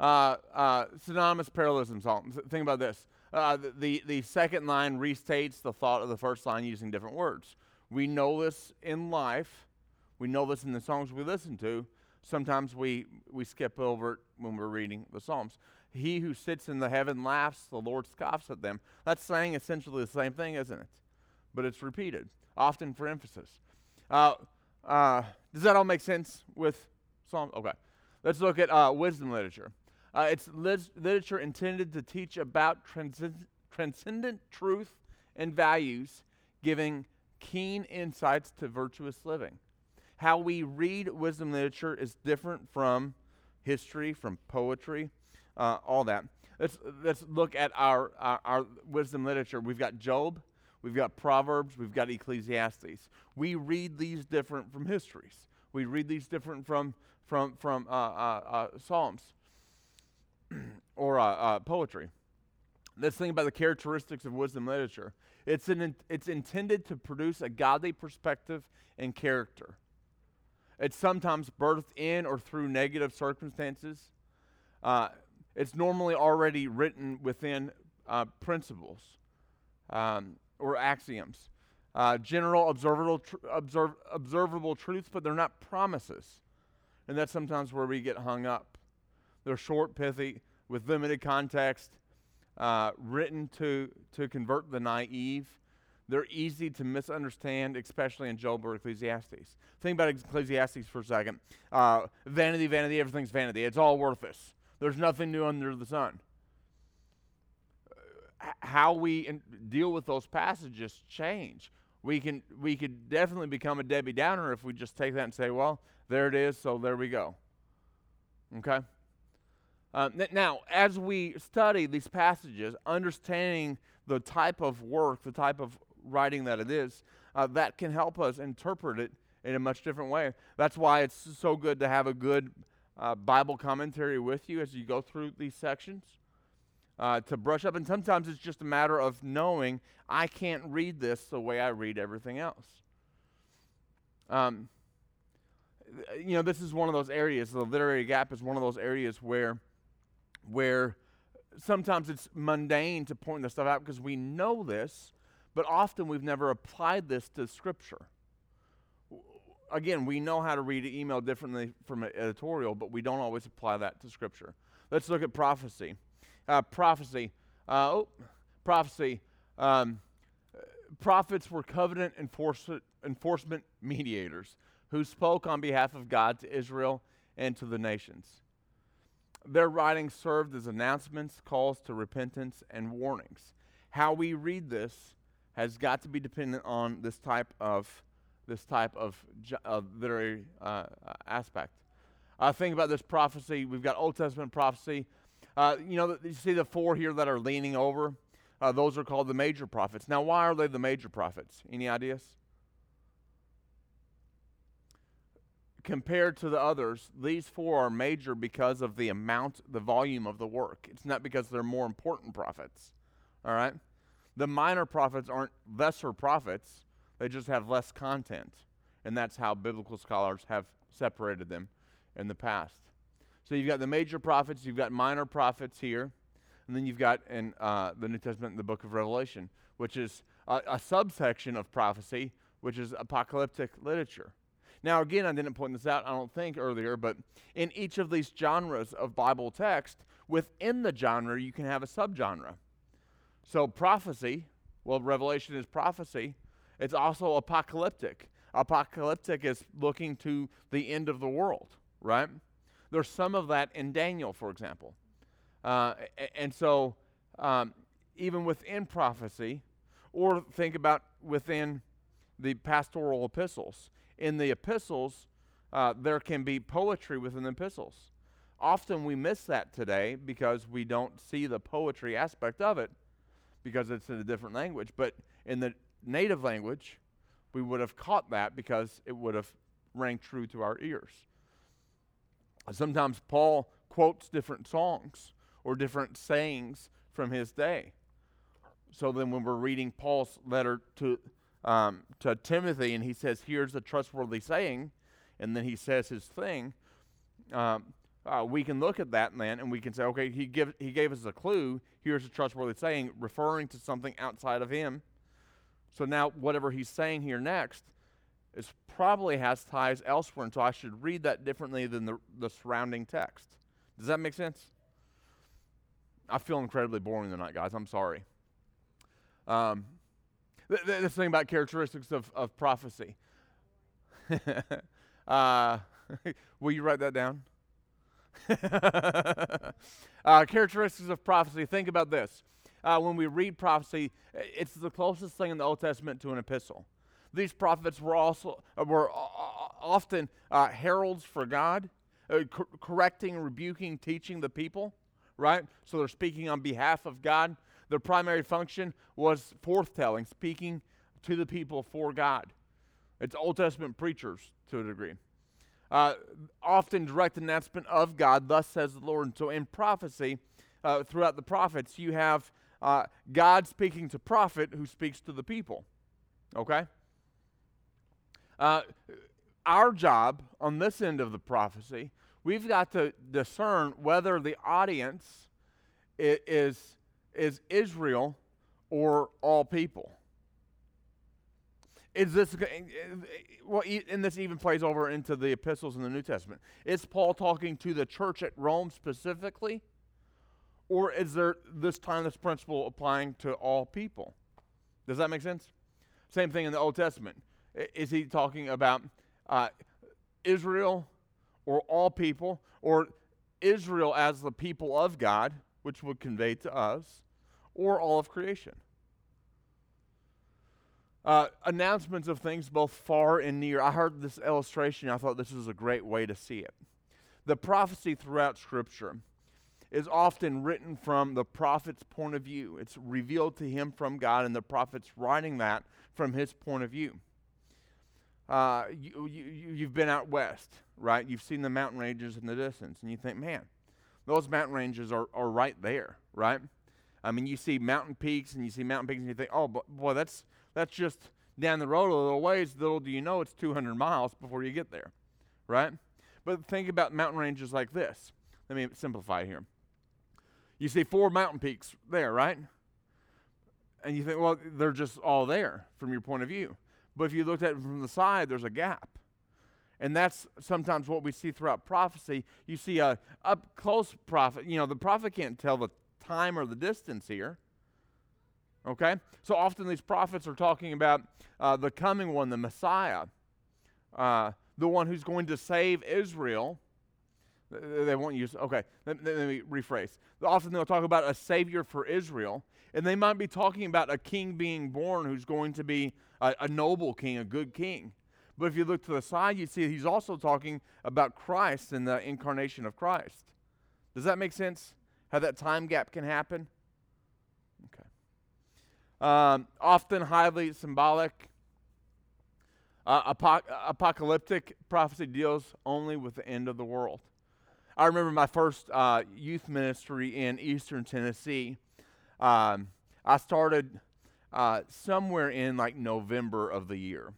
Uh, uh, synonymous parallelism psalm. Think about this. Uh, the, the, second line restates the thought of the first line using different words. We know this in life. We know this in the songs we listen to sometimes we, we skip over it when we're reading the Psalms. He who sits in the heaven laughs, the Lord scoffs at them. That's saying essentially the same thing, isn't it? But it's repeated, often for emphasis. Uh, uh, does that all make sense with Psalms? Okay. Let's look at uh, wisdom literature. Uh, it's lit- literature intended to teach about transcend- transcendent truth and values, giving keen insights to virtuous living how we read wisdom literature is different from history, from poetry, uh, all that. Let's, let's look at our, our, our wisdom literature. We've got Job, we've got Proverbs, we've got Ecclesiastes. We read these different from histories. We read these different from, from, from uh, uh, uh Psalms <clears throat> or uh, uh, poetry. Let's think about the characteristics of wisdom literature. It's, an, it's intended to produce a godly perspective and character. It's sometimes birthed in or through negative circumstances. Uh, it's normally already written within principles um, or axioms. Uh, general observable, tr- observ- observable truths, but they're not promises. And that's sometimes where we get hung up. They're short, pithy, with limited context, uh, written to, to convert the naive they're easy to misunderstand, especially in Job or Ecclesiastes. Think about Ecclesiastes for a second. Uh, vanity, vanity, everything's vanity. It's all worthless. There's nothing new under the sun. How we deal with those passages change. We can we could definitely become a Debbie Downer if we just take that and say, well, there it is, so there we go. Okay. Uh, now, as we study these passages, understanding the type of work, the type of writing that it is, uh, that can help us interpret it in a much different way. That's why it's so good to have a good uh, Bible commentary with you as you go through these sections uh, to brush up. And sometimes it's just a matter of knowing I can't read this the way I read everything else. Um, you know, this is one of those areas. The literary gap is one of those areas where, where sometimes it's mundane to point this stuff out because we know this, but often we've never applied this to Scripture. Again, we know how to read an email differently from an editorial, but we don't always apply that to Scripture. Let's look at prophecy. Uh, prophecy. Uh, oh, prophecy. Um, prophets were covenant enforce- enforcement mediators who spoke on behalf of God to Israel and to the nations. Their writings served as announcements, calls to repentance, and warnings. How we read this has got to be dependent on this type of this type of uh, literary uh, aspect. Uh, think about this prophecy. We've got Old Testament prophecy. Uh, you know, you see the four here that are leaning over. Uh, those are called the major prophets. Now, why are they the major prophets? Any ideas? Compared to the others, these four are major because of the amount, the volume of the work. It's not because they're more important prophets. All right? The minor prophets aren't lesser prophets, they just have less content. And that's how biblical scholars have separated them in the past. So you've got the major prophets, you've got minor prophets here, and then you've got in uh, the New Testament, the book of Revelation, which is a, a subsection of prophecy, which is apocalyptic literature. Now, again, I didn't point this out, I don't think, earlier, but in each of these genres of Bible text, within the genre, you can have a subgenre. So, prophecy, well, Revelation is prophecy. It's also apocalyptic. Apocalyptic is looking to the end of the world, right? There's some of that in Daniel, for example. Uh, and so, um, even within prophecy, or think about within the pastoral epistles. In the epistles, uh, there can be poetry within the epistles. Often we miss that today because we don't see the poetry aspect of it because it's in a different language. But in the native language, we would have caught that because it would have rang true to our ears. Sometimes Paul quotes different songs or different sayings from his day. So then, when we're reading Paul's letter to, um, to Timothy and he says, Here's a trustworthy saying, and then he says his thing, um, uh, we can look at that then and we can say, Okay, he, give, he gave us a clue. Here's a trustworthy saying, referring to something outside of him. So now, whatever he's saying here next is probably has ties elsewhere, and so I should read that differently than the, the surrounding text. Does that make sense? I feel incredibly boring tonight, guys. I'm sorry. Um, th- th- this thing about characteristics of, of prophecy. <laughs> uh, <laughs> will you write that down? <laughs> uh, characteristics of prophecy. Think about this uh, when we read prophecy, it's the closest thing in the Old Testament to an epistle. These prophets were also were often uh, heralds for God, uh, cor- correcting, rebuking, teaching the people. Right, so they're speaking on behalf of God. Their primary function was forthtelling, speaking to the people for God. It's Old Testament preachers to a degree. Uh, often direct announcement of God, thus says the Lord. And so in prophecy, uh, throughout the prophets, you have uh, God speaking to prophet who speaks to the people. Okay? Uh, our job on this end of the prophecy, we've got to discern whether the audience is, is Israel or all people. Is this, well, and this even plays over into the epistles in the New Testament. Is Paul talking to the church at Rome specifically? Or is there this time this principle applying to all people? Does that make sense? Same thing in the Old Testament. Is he talking about uh, Israel or all people, or Israel as the people of God, which would convey to us, or all of creation? Uh, announcements of things both far and near. I heard this illustration. I thought this was a great way to see it. The prophecy throughout Scripture is often written from the prophet's point of view. It's revealed to him from God, and the prophet's writing that from his point of view. Uh, you, you, you've been out west, right? You've seen the mountain ranges in the distance, and you think, man, those mountain ranges are, are right there, right? I mean, you see mountain peaks, and you see mountain peaks, and you think, oh, boy, that's, that's just down the road a little ways. Little do you know it's 200 miles before you get there, right? But think about mountain ranges like this. Let me simplify here. You see four mountain peaks there, right? And you think, well, they're just all there from your point of view. But if you looked at it from the side, there's a gap. And that's sometimes what we see throughout prophecy. You see a up close prophet. You know, the prophet can't tell the time or the distance here. Okay? So often these prophets are talking about uh, the coming one, the Messiah, uh, the one who's going to save Israel they won't use, okay, let, let, me rephrase. Often they'll talk about a savior for Israel, and they might be talking about a king being born who's going to be a, a noble king, a good king. But if you look to the side, you see he's also talking about Christ and the incarnation of Christ. Does that make sense? How that time gap can happen? Okay. Um, often highly symbolic. Uh, apoc- apocalyptic prophecy deals only with the end of the world. I remember my first uh, youth ministry in eastern Tennessee. Um, I started uh, somewhere in like November of the year.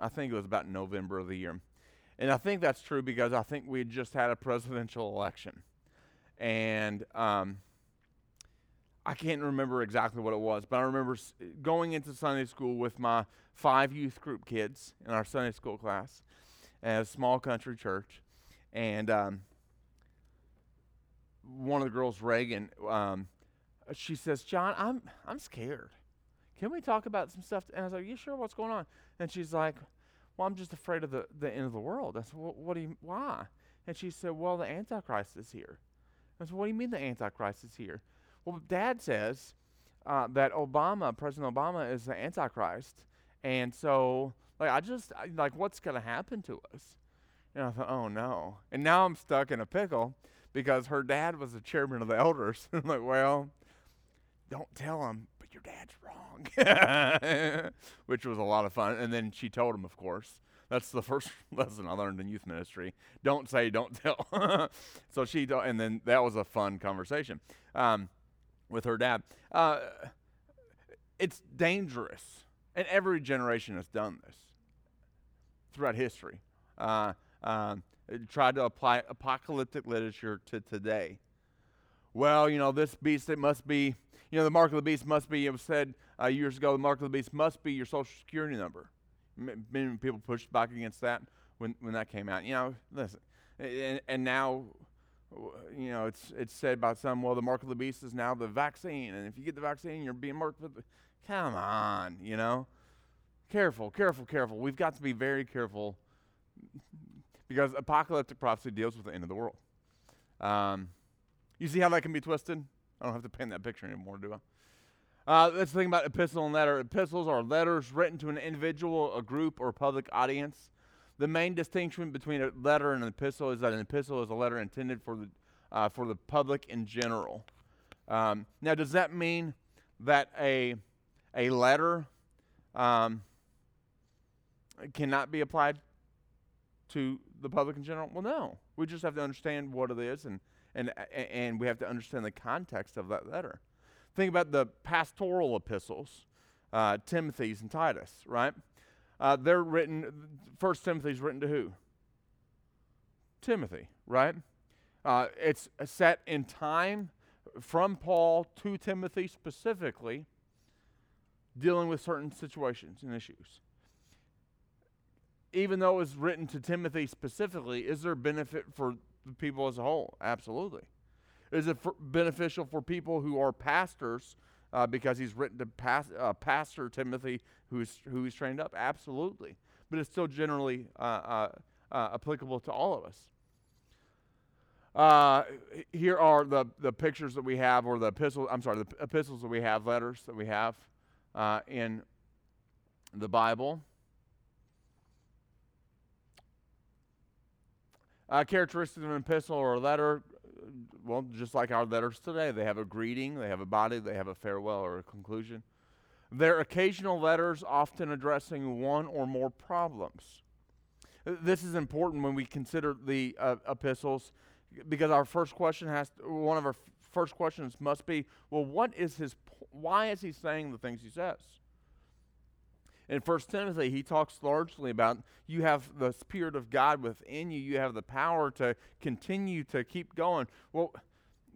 I think it was about November of the year. And I think that's true because I think we had just had a presidential election. And um, I can't remember exactly what it was, but I remember going into Sunday school with my five youth group kids in our Sunday school class at a small country church. And um, one of the girls, Reagan, um, she says, John, I'm, I'm scared. Can we talk about some stuff? And I was like, Yeah, sure. What's going on? And she's like, Well, I'm just afraid of the, the end of the world. I said, well, What do you, why? And she said, Well, the Antichrist is here. I said, What do you mean the Antichrist is here? Well, Dad says uh, that Obama, President Obama, is the Antichrist. And so, like, I just, I, like, what's going to happen to us? And I thought, oh no. And now I'm stuck in a pickle because her dad was the chairman of the elders. <laughs> I'm like, well, don't tell him, but your dad's wrong. <laughs> Which was a lot of fun. And then she told him, of course. That's the first <laughs> lesson I learned in youth ministry. Don't say, don't tell. <laughs> so she, told, and then that was a fun conversation um, with her dad. Uh, it's dangerous. And every generation has done this throughout history. Uh, um, tried to apply apocalyptic literature to today. Well, you know, this beast, it must be, you know, the mark of the beast must be, it was said uh, years ago, the mark of the beast must be your social security number. Many people pushed back against that when, when that came out. You know, listen, and, and now, you know, it's, it's said by some, well, the mark of the beast is now the vaccine. And if you get the vaccine, you're being marked with the, come on, you know. Careful, careful, careful. We've got to be very careful because apocalyptic prophecy deals with the end of the world. Um, you see how that can be twisted? I don't have to paint that picture anymore, do I? Uh, let's think about epistle and letter. Epistles are letters written to an individual, a group, or a public audience. The main distinction between a letter and an epistle is that an epistle is a letter intended for the uh, for the public in general. Um, now, does that mean that a a letter um, cannot be applied to the public in general? Well, no. We just have to understand what it is, and and and we have to understand the context of that letter. Think about the pastoral epistles, uh, Timothy's and Titus, right? Uh, they're written. First Timothy's written to who? Timothy, right? Uh, it's set in time from Paul to Timothy specifically, dealing with certain situations and issues even though it was written to Timothy specifically, is there benefit for people as a whole? Absolutely. Is it for beneficial for people who are pastors uh, because he's written to uh, Pastor Timothy, who's who he's trained up? Absolutely. But it's still generally uh, uh, uh applicable to all of us. Uh, here are the, the pictures that we have, or the epistles, I'm sorry, the epistles that we have, letters that we have in the Bible. Uh, characteristics of an epistle or a letter, well, just like our letters today, they have a greeting, they have a body, they have a farewell or a conclusion. They're occasional letters, often addressing one or more problems. This is important when we consider the uh, epistles because our first question has to, one of our f- first questions must be well, what is his, why is he saying the things he says? In First Timothy, he talks largely about you have the Spirit of God within you. You have the power to continue to keep going. Well,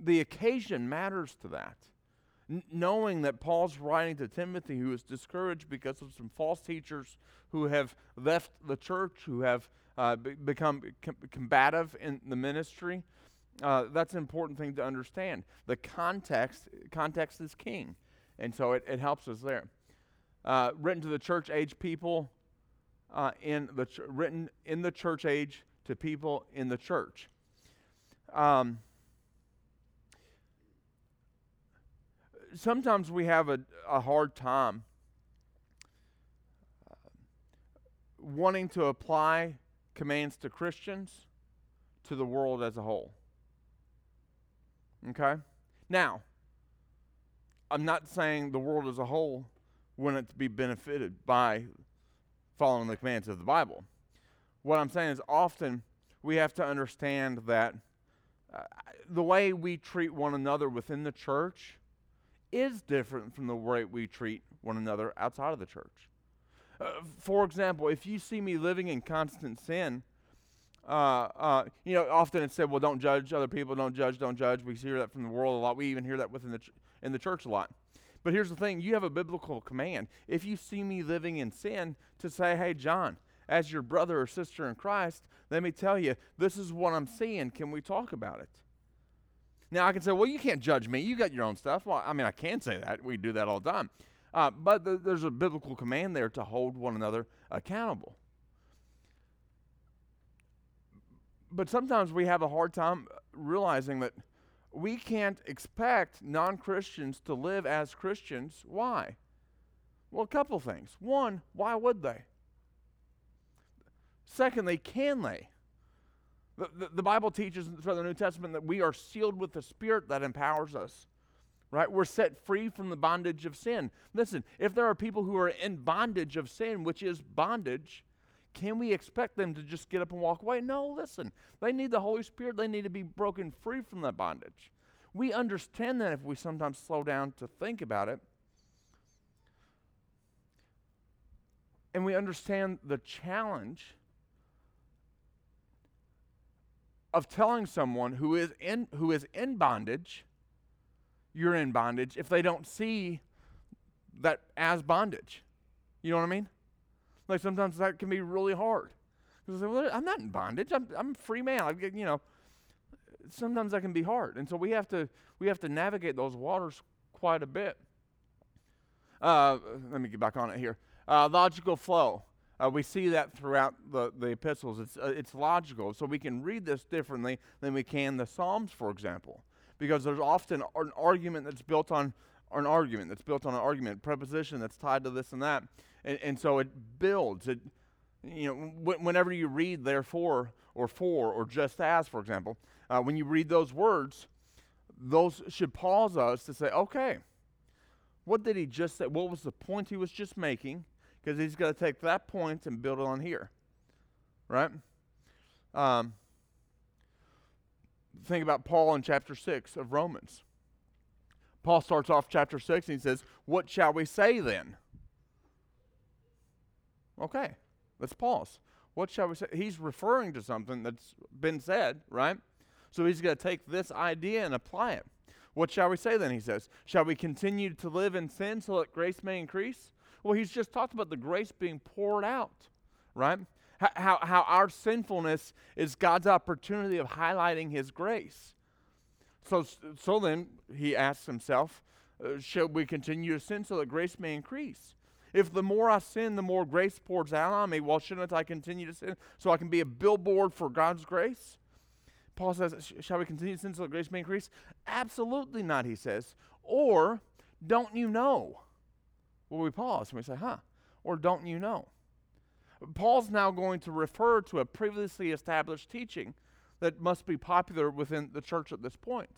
the occasion matters to that. N- knowing that Paul's writing to Timothy, who is discouraged because of some false teachers who have left the church, who have uh, be- become com- combative in the ministry, uh, that's an important thing to understand. The context, context is king, and so it, it helps us there uh, written to the church age people uh, in the ch- written in the church age to people in the church. Um, sometimes we have a, a hard time uh, wanting to apply commands to Christians to the world as a whole. Okay? Now, I'm not saying the world as a whole wouldn't be benefited by following the commands of the Bible. What I'm saying is often we have to understand that uh, the way we treat one another within the church is different from the way we treat one another outside of the church. Uh, for example, if you see me living in constant sin, uh, uh, you know, often it's said, well, don't judge other people, don't judge, don't judge. We hear that from the world a lot. We even hear that within the ch- in the church a lot. But here's the thing you have a biblical command. If you see me living in sin, to say, hey, John, as your brother or sister in Christ, let me tell you, this is what I'm seeing. Can we talk about it? Now, I can say, well, you can't judge me. You got your own stuff. Well, I mean, I can say that. We do that all the time. Uh, but th- there's a biblical command there to hold one another accountable. But sometimes we have a hard time realizing that we can't expect non Christians to live as Christians. Why? Well, a couple things. One, why would they? Secondly, can they? The, the, the, Bible teaches throughout the New Testament that we are sealed with the Spirit that empowers us. Right? We're set free from the bondage of sin. Listen, if there are people who are in bondage of sin, which is bondage, can we expect them to just get up and walk away? No, listen. They need the Holy Spirit. They need to be broken free from that bondage. We understand that if we sometimes slow down to think about it. And we understand the challenge of telling someone who is in who is in bondage you're in bondage if they don't see that as bondage. You know what I mean? Like sometimes that can be really hard. Because well, I'm not in bondage. I'm I'm a free man. I you know. Sometimes that can be hard, and so we have to we have to navigate those waters quite a bit. Uh, let me get back on it here. Uh, logical flow. Uh, we see that throughout the, the epistles. It's, uh, it's logical. So we can read this differently than we can the Psalms, for example, because there's often an argument that's built on an argument that's built on an argument, preposition that's tied to this and that. And, and so it builds. It, you know, wh- whenever you read therefore or for or just as, for example, uh, when you read those words, those should pause us to say, okay, what did he just say? What was the point he was just making? Because he's got to take that point and build it on here, right? Um, think about Paul in chapter 6 of Romans. Paul starts off chapter 6 and he says, What shall we say then? Okay, let's pause. What shall we say? He's referring to something that's been said, right? So he's going to take this idea and apply it. What shall we say then? He says, Shall we continue to live in sin so that grace may increase? Well, he's just talked about the grace being poured out, right? How, how our sinfulness is God's opportunity of highlighting his grace. So, so then he asks himself, uh, should we continue to sin so that grace may increase? If the more I sin, the more grace pours out on me, well, shouldn't I continue to sin so I can be a billboard for God's grace? Paul says, Shall we continue to sin so that grace may increase? Absolutely not, he says. Or, don't you know? Well, we pause and we say, Huh? Or don't you know? Paul's now going to refer to a previously established teaching that must be popular within the church at this point.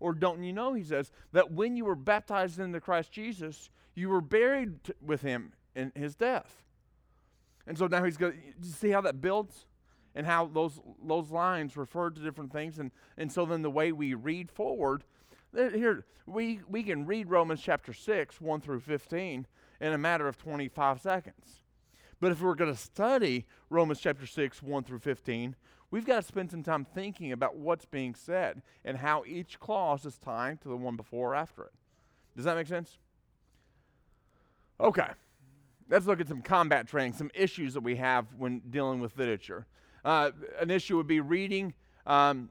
Or don't you know, he says, that when you were baptized into Christ Jesus, you were buried t- with him in his death. And so now he's going to see how that builds and how those those lines refer to different things and and so then the way we read forward eh, here we we can read Romans chapter 6 1 through 15 in a matter of 25 seconds. But if we're going to study Romans chapter 6 1 through 15, we've got to spend some time thinking about what's being said and how each clause is tying to the one before or after it. Does that make sense? Okay. Let's look at some combat training, some issues that we have when dealing with literature. Uh, an issue would be reading um,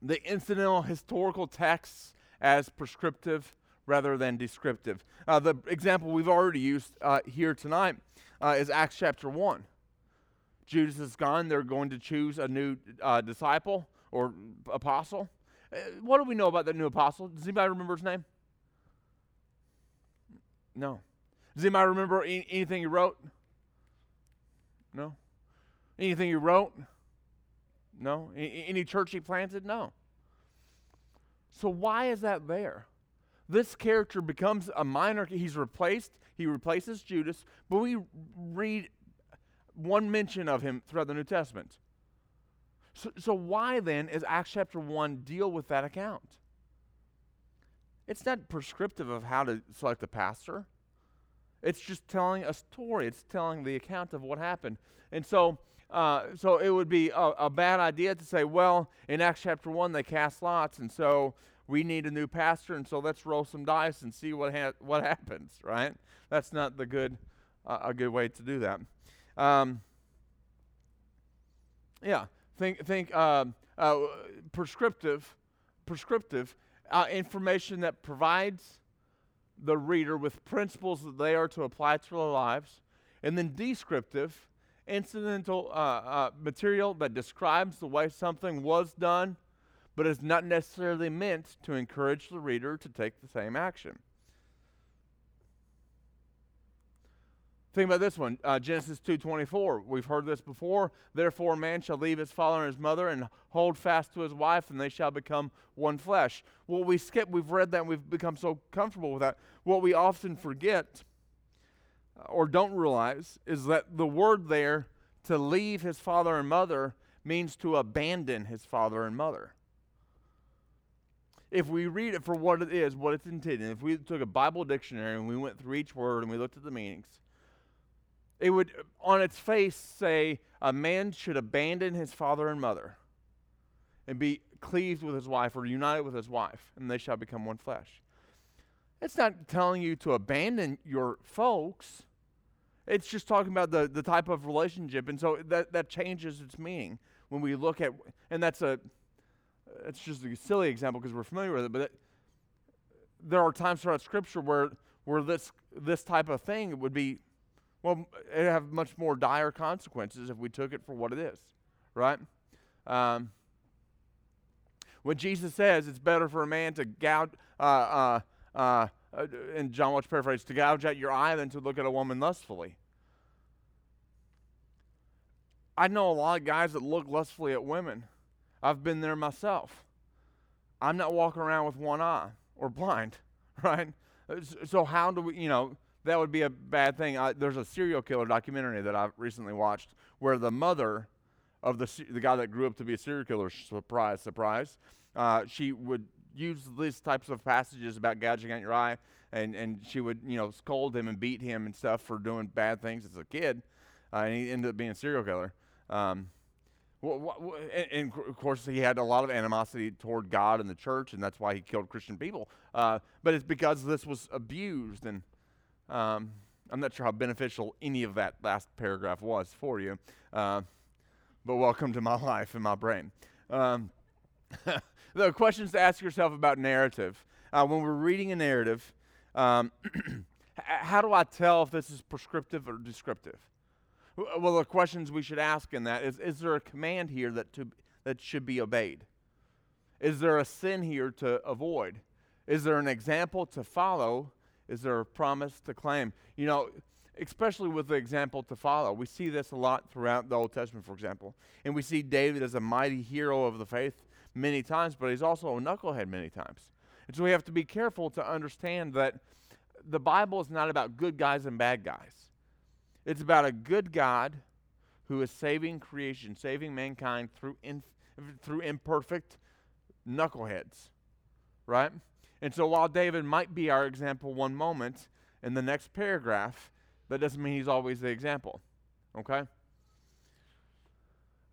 the incidental historical texts as prescriptive rather than descriptive. Uh, the example we've already used uh, here tonight uh, is Acts chapter 1. Judas is gone. They're going to choose a new uh, disciple or apostle. Uh, what do we know about that new apostle? Does anybody remember his name? No. Does anybody remember any, anything he wrote? No. Anything he wrote? No. Any, any church he planted? No. So why is that there? This character becomes a minor. He's replaced. He replaces Judas, but we read one mention of him throughout the New Testament. So, so why then is Acts chapter 1 deal with that account? It's not prescriptive of how to select a pastor. It's just telling a story. It's telling the account of what happened. And so uh, so it would be a, a, bad idea to say, well, in Acts chapter 1, they cast lots, and so we need a new pastor, and so let's roll some dice and see what, ha- what <laughs> happens, right? That's not the good, uh, a good way to do that. Um, yeah, think, think uh, uh, prescriptive, prescriptive uh, information that provides the reader with principles that they are to apply to their lives, and then descriptive, incidental uh, uh, material that describes the way something was done, but is not necessarily meant to encourage the reader to take the same action. Think about this one, uh, Genesis 2:24. We've heard this before. Therefore, man shall leave his father and his mother and hold fast to his wife, and they shall become one flesh. Well, we skip. We've read that, and we've become so comfortable with that. What we often forget uh, or don't realize is that the word there to leave his father and mother means to abandon his father and mother. If we read it for what it is, what it's intended, if we took a Bible dictionary and we went through each word and we looked at the meanings, it would, on its face, say a man should abandon his father and mother and be cleaved with his wife or united with his wife, and they shall become one flesh. It's not telling you to abandon your folks. It's just talking about the, the type of relationship. And so that, that changes its meaning when we look at, and that's a, it's just a silly example because we're familiar with it, but it, there are times throughout Scripture where, where this, this type of thing would be well, it'd have much more dire consequences if we took it for what it is, right? Um, when Jesus says it's better for a man to gouge, uh, uh, uh, in John Watch paraphrase, to gouge out your eye than to look at a woman lustfully. I know a lot of guys that look lustfully at women. I've been there myself. I'm not walking around with one eye or blind, <laughs> right? So how do we, you know, that would be a bad thing. I, there's a serial killer documentary that I've recently watched where the mother of the the guy that grew up to be a serial killer, surprise, surprise, uh, she would use these types of passages about gouging out your eye, and and she would you know scold him and beat him and stuff for doing bad things as a kid, uh, and he ended up being a serial killer. Um, and, of course, he had a lot of animosity toward God and the church, and that's why he killed Christian people. Uh, but it's because this was abused and um, I'm not sure how beneficial any of that last paragraph was for you, uh, but welcome to my <laughs> life and my brain. Um, <laughs> the questions to ask yourself about narrative. Uh, when we're reading a narrative, um, <clears throat> how do I tell if this is prescriptive or descriptive? Well, the questions we should ask in that is Is there a command here that, to, that should be obeyed? Is there a sin here to avoid? Is there an example to follow? Is there a promise to claim? You know, especially with the example to follow. We see this a lot throughout the Old Testament, for example. And we see David as a mighty hero of the faith many times, but he's also a knucklehead many times. And so we have to be careful to understand that the Bible is not about good guys and bad guys. It's about a good God who is saving creation, saving mankind through, in, through imperfect knuckleheads, right? And so while David might be our example one moment, in the next paragraph, that doesn't mean he's always the example. Okay?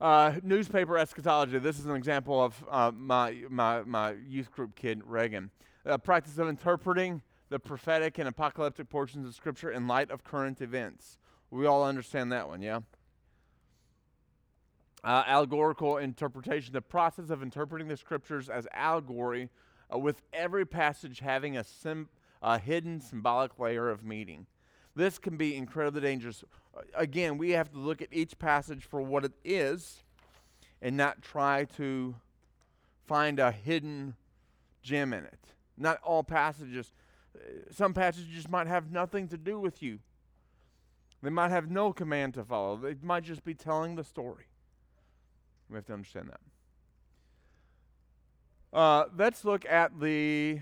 Uh, newspaper eschatology. This is an example of uh, my, my, my youth group kid, Reagan. A practice of interpreting the prophetic and apocalyptic portions of Scripture in light of current events. We all understand that one, yeah? Uh, allegorical interpretation. The process of interpreting the Scriptures as allegory uh, with every passage having a, sim- a hidden symbolic layer of meaning. This can be incredibly dangerous. Uh, again, we have to look at each passage for what it is and not try to find a hidden gem in it. Not all passages, uh, some passages might have nothing to do with you. They might have no command to follow. They might just be telling the story. We have to understand that. Uh, let's look at the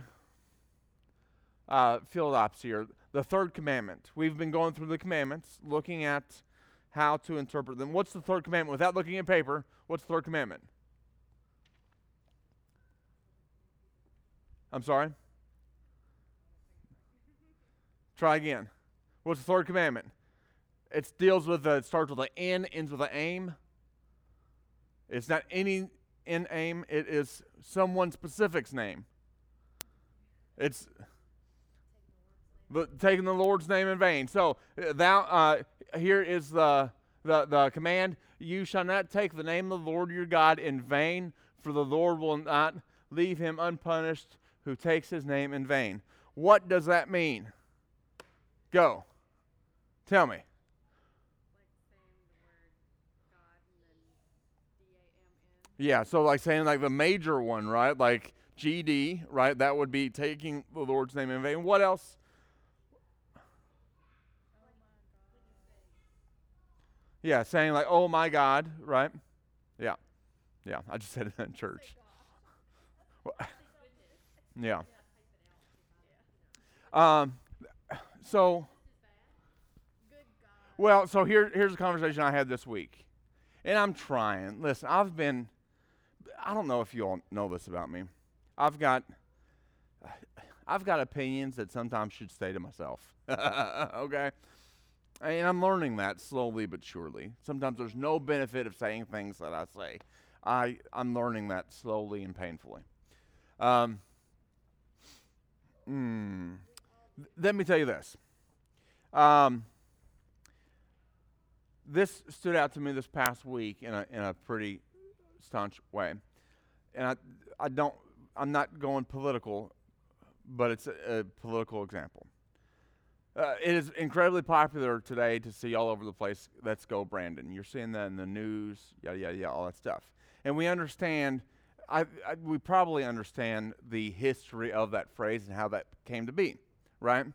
uh, field ops here. The third commandment. We've been going through the commandments, looking at how to interpret them. What's the third commandment? Without looking at paper, what's the third commandment? I'm sorry? Try again. What's the third commandment? It deals with, a, it starts with an N, ends with an aim. It's not any in aim, it is someone specific's name. It's but taking the Lord's name in vain. So uh, thou uh, here is the, the the command: You shall not take the name of the Lord your God in vain, for the Lord will not leave him unpunished who takes his name in vain. What does that mean? Go. Tell me. Yeah, so like saying like the major one, right? Like GD, right? That would be taking the Lord's name in vain. What else? Yeah, saying like, "Oh my God," right? Yeah, yeah. I just said it in church. <laughs> yeah. Um. So. Well, so here, here's a conversation I had this week, and I'm trying. Listen, I've been I don't know if you all know this about me. I've got I've got opinions that sometimes should stay to myself. <laughs> okay? And I'm learning that slowly but surely. Sometimes there's no benefit of saying things that I say. I, I'm learning that slowly and painfully. Um, mm, let me tell you this. Um, this stood out to me this past week in a, in a pretty staunch way. And I, I don't, I'm not going political, but it's a, a political example. Uh, it is incredibly popular today to see all over the place, let's go Brandon. You're seeing that in the news, yada, yada, yada, all that stuff. And we understand, I, I, we probably understand the history of that phrase and how that came to be, right?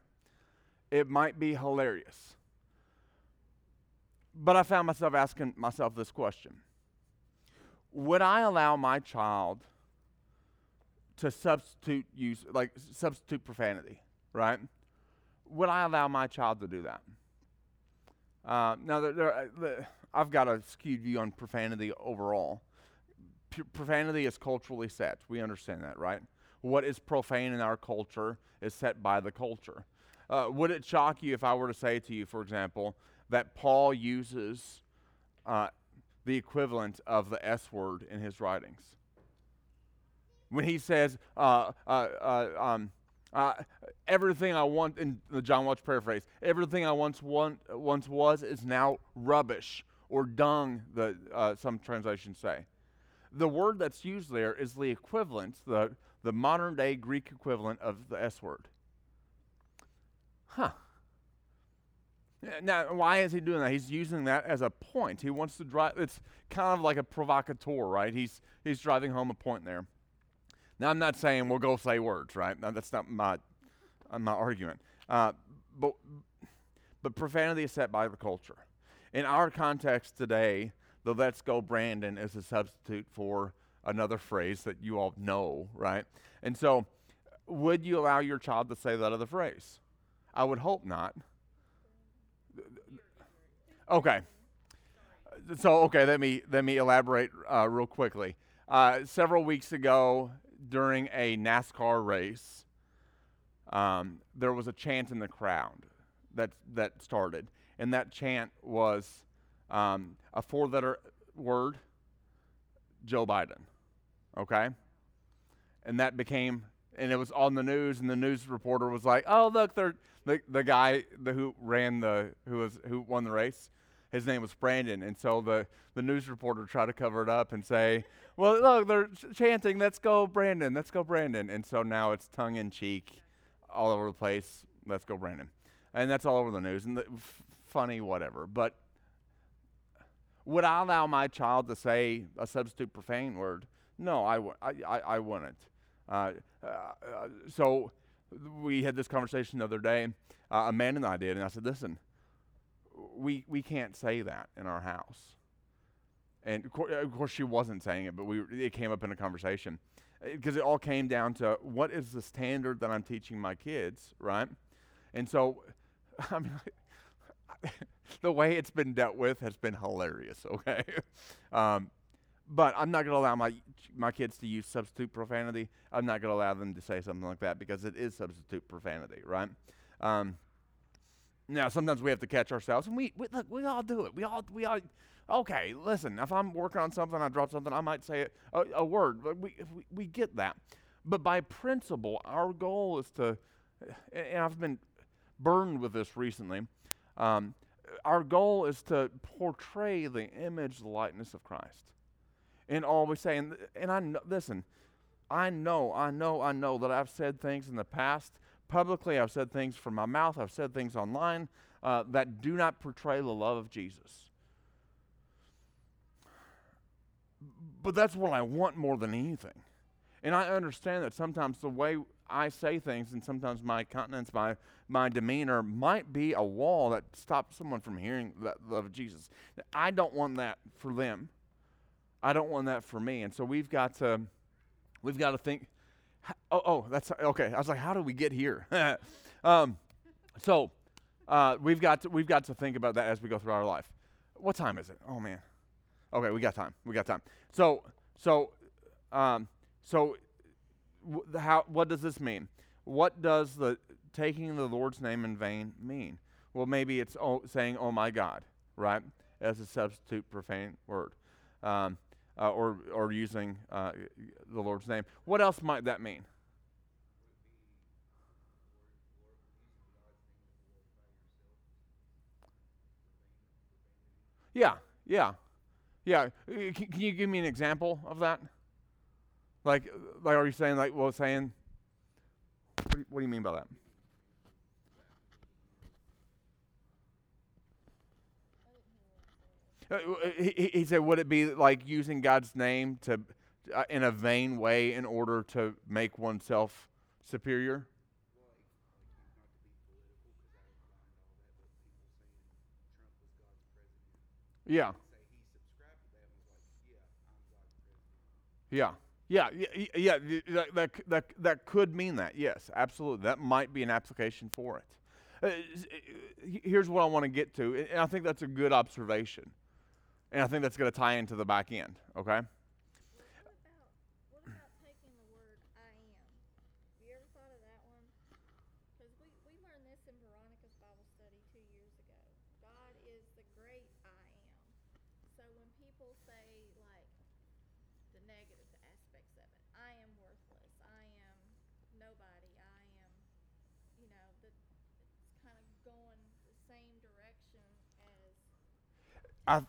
It might be hilarious. But I found myself asking myself this question would I allow my child to substitute use, like substitute profanity, right? Would I allow my child to do that? Uh, now, there, there, uh, I've got a skewed view on profanity overall. P- profanity is culturally set. We understand that, right? What is profane in our culture is set by the culture. Uh, would it shock you if I were to say to you, for example, that Paul uses uh, the equivalent of the S word in his writings. When he says, uh, uh, uh, um, uh, everything I want, in the John Welch paraphrase, everything I once, want, once was is now rubbish or dung, the, uh, some translations say. The word that's used there is the equivalent, the, the modern day Greek equivalent of the S word. Huh. Now, why is he doing that? He's using that as a point. He wants to drive. It's kind of like a provocateur, right? He's he's driving home a point there. Now, I'm not saying we'll go say words, right? Now, that's not my uh, my argument. Uh, but but profanity is set by the culture. In our context today, the "Let's Go Brandon" is a substitute for another phrase that you all know, right? And so, would you allow your child to say that other phrase? I would hope not. Okay. So okay, let me let me elaborate uh, real quickly. Uh, several weeks ago, during a NASCAR race, um, there was a chant in the crowd that that started, and that chant was um, a four-letter word, Joe Biden. Okay, and that became and it was on the news, and the news reporter was like, "Oh, look, they're the the guy the, who ran the who was who won the race. His name was Brandon, and so the the news reporter tried to cover it up and say, "Well, look, they're ch- chanting, let's go, Brandon, let's go, Brandon," and so now it's tongue in cheek, all over the place. Let's go, Brandon, and that's all over the news and the, f- funny, whatever. But would I allow my child to say a substitute profane word? No, I, w- I, I, I wouldn't. Uh, uh, so we had this conversation the other day. Uh, Amanda and I did, and I said, "Listen, we we can't say that in our house." And of, course, of course she wasn't saying it, but we it came up in a conversation because uh, it all came down to what is the standard that I'm teaching my kids, right? And so, <laughs> I mean, <laughs> the way it's been dealt with has been hilarious. Okay, <laughs> um, but I'm not going to allow my my kids to use substitute profanity. I'm not going to allow them to say something like that because it is substitute profanity, right? Um, now, sometimes we have to catch ourselves, and we, we look. We all do it. We all we all Okay, listen, if I'm working on something, I drop something, I might say it, a, a word. We, we, we get that. But by principle, our goal is to, and I've been burned with this recently. Um, our goal is to portray the image, the likeness of Christ in all we say. And, and I know, listen, I know, I know, I know that I've said things in the past publicly, I've said things from my mouth, I've said things online uh, that do not portray the love of Jesus. But that's what I want more than anything. And I understand that sometimes the way I say things and sometimes my countenance, my, my demeanor might be a wall that stops someone from hearing the love of Jesus. I don't want that for them. I don't want that for me. And so we've got to, we've got to think, oh, oh, that's okay. I was like, how do we get here? <laughs> um, so uh, we've got to, we've got to think about that as we go through our life. What time is it? Oh man. Okay, we got time. We got time. So so um, so w- how what does this mean? What does the taking the Lord's name in vain mean? Well, maybe it's oh, saying "Oh my God," right, as a substitute profane word. Um, uh, or, or using uh, the Lord's name. What else might that mean? Yeah, yeah, yeah. Can, can, you give me an example of that? Like, like, are you saying like, well, saying? What do you mean by that? He, he said, would it be like using God's name to, uh, in a vain way in order to make oneself superior? Yeah. Yeah. Yeah, yeah, yeah, that, that, that, could mean that. Yes, absolutely. That might be an application for it. Uh, here's what I want to get to, and I think that's a good observation. And I think that's going to tie into the back end, okay? What about taking the word I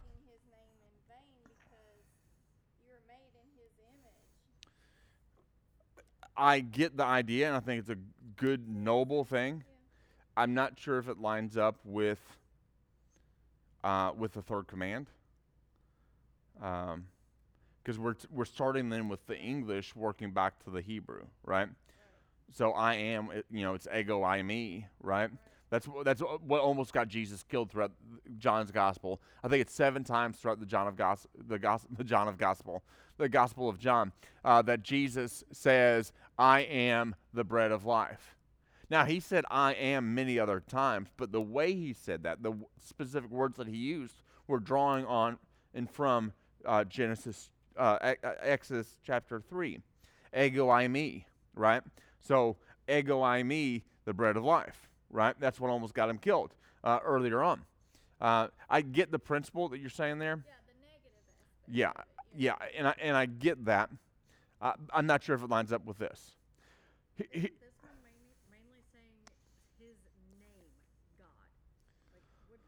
I get the idea, and I think it's a good, noble thing. Yeah. I'm not sure if it lines up with uh, with the third command, because um, we're t- we're starting then with the English, working back to the Hebrew, right? right. So I am, you know, it's ego eimi, right? right. That's that's what almost got Jesus killed throughout John's gospel. I think it's seven times throughout the John of Gos- the, Gos- <laughs> the John of gospel, the Gospel of John, uh, that Jesus says, "I am the bread of life." Now he said "I am" many other times, but the way he said that, the w- specific words that he used, were drawing on and from uh, Genesis, uh, Exodus chapter three, "Ego eimi," right? So "Ego eimi," the bread of life right? That's what almost got him killed uh, earlier on. Uh, I get the principle that you're saying there. Yeah, yeah, yeah, and I and I get that. Uh, I'm not sure if it lines up with this. He, he, this one mainly, mainly saying his name, God. Like, what,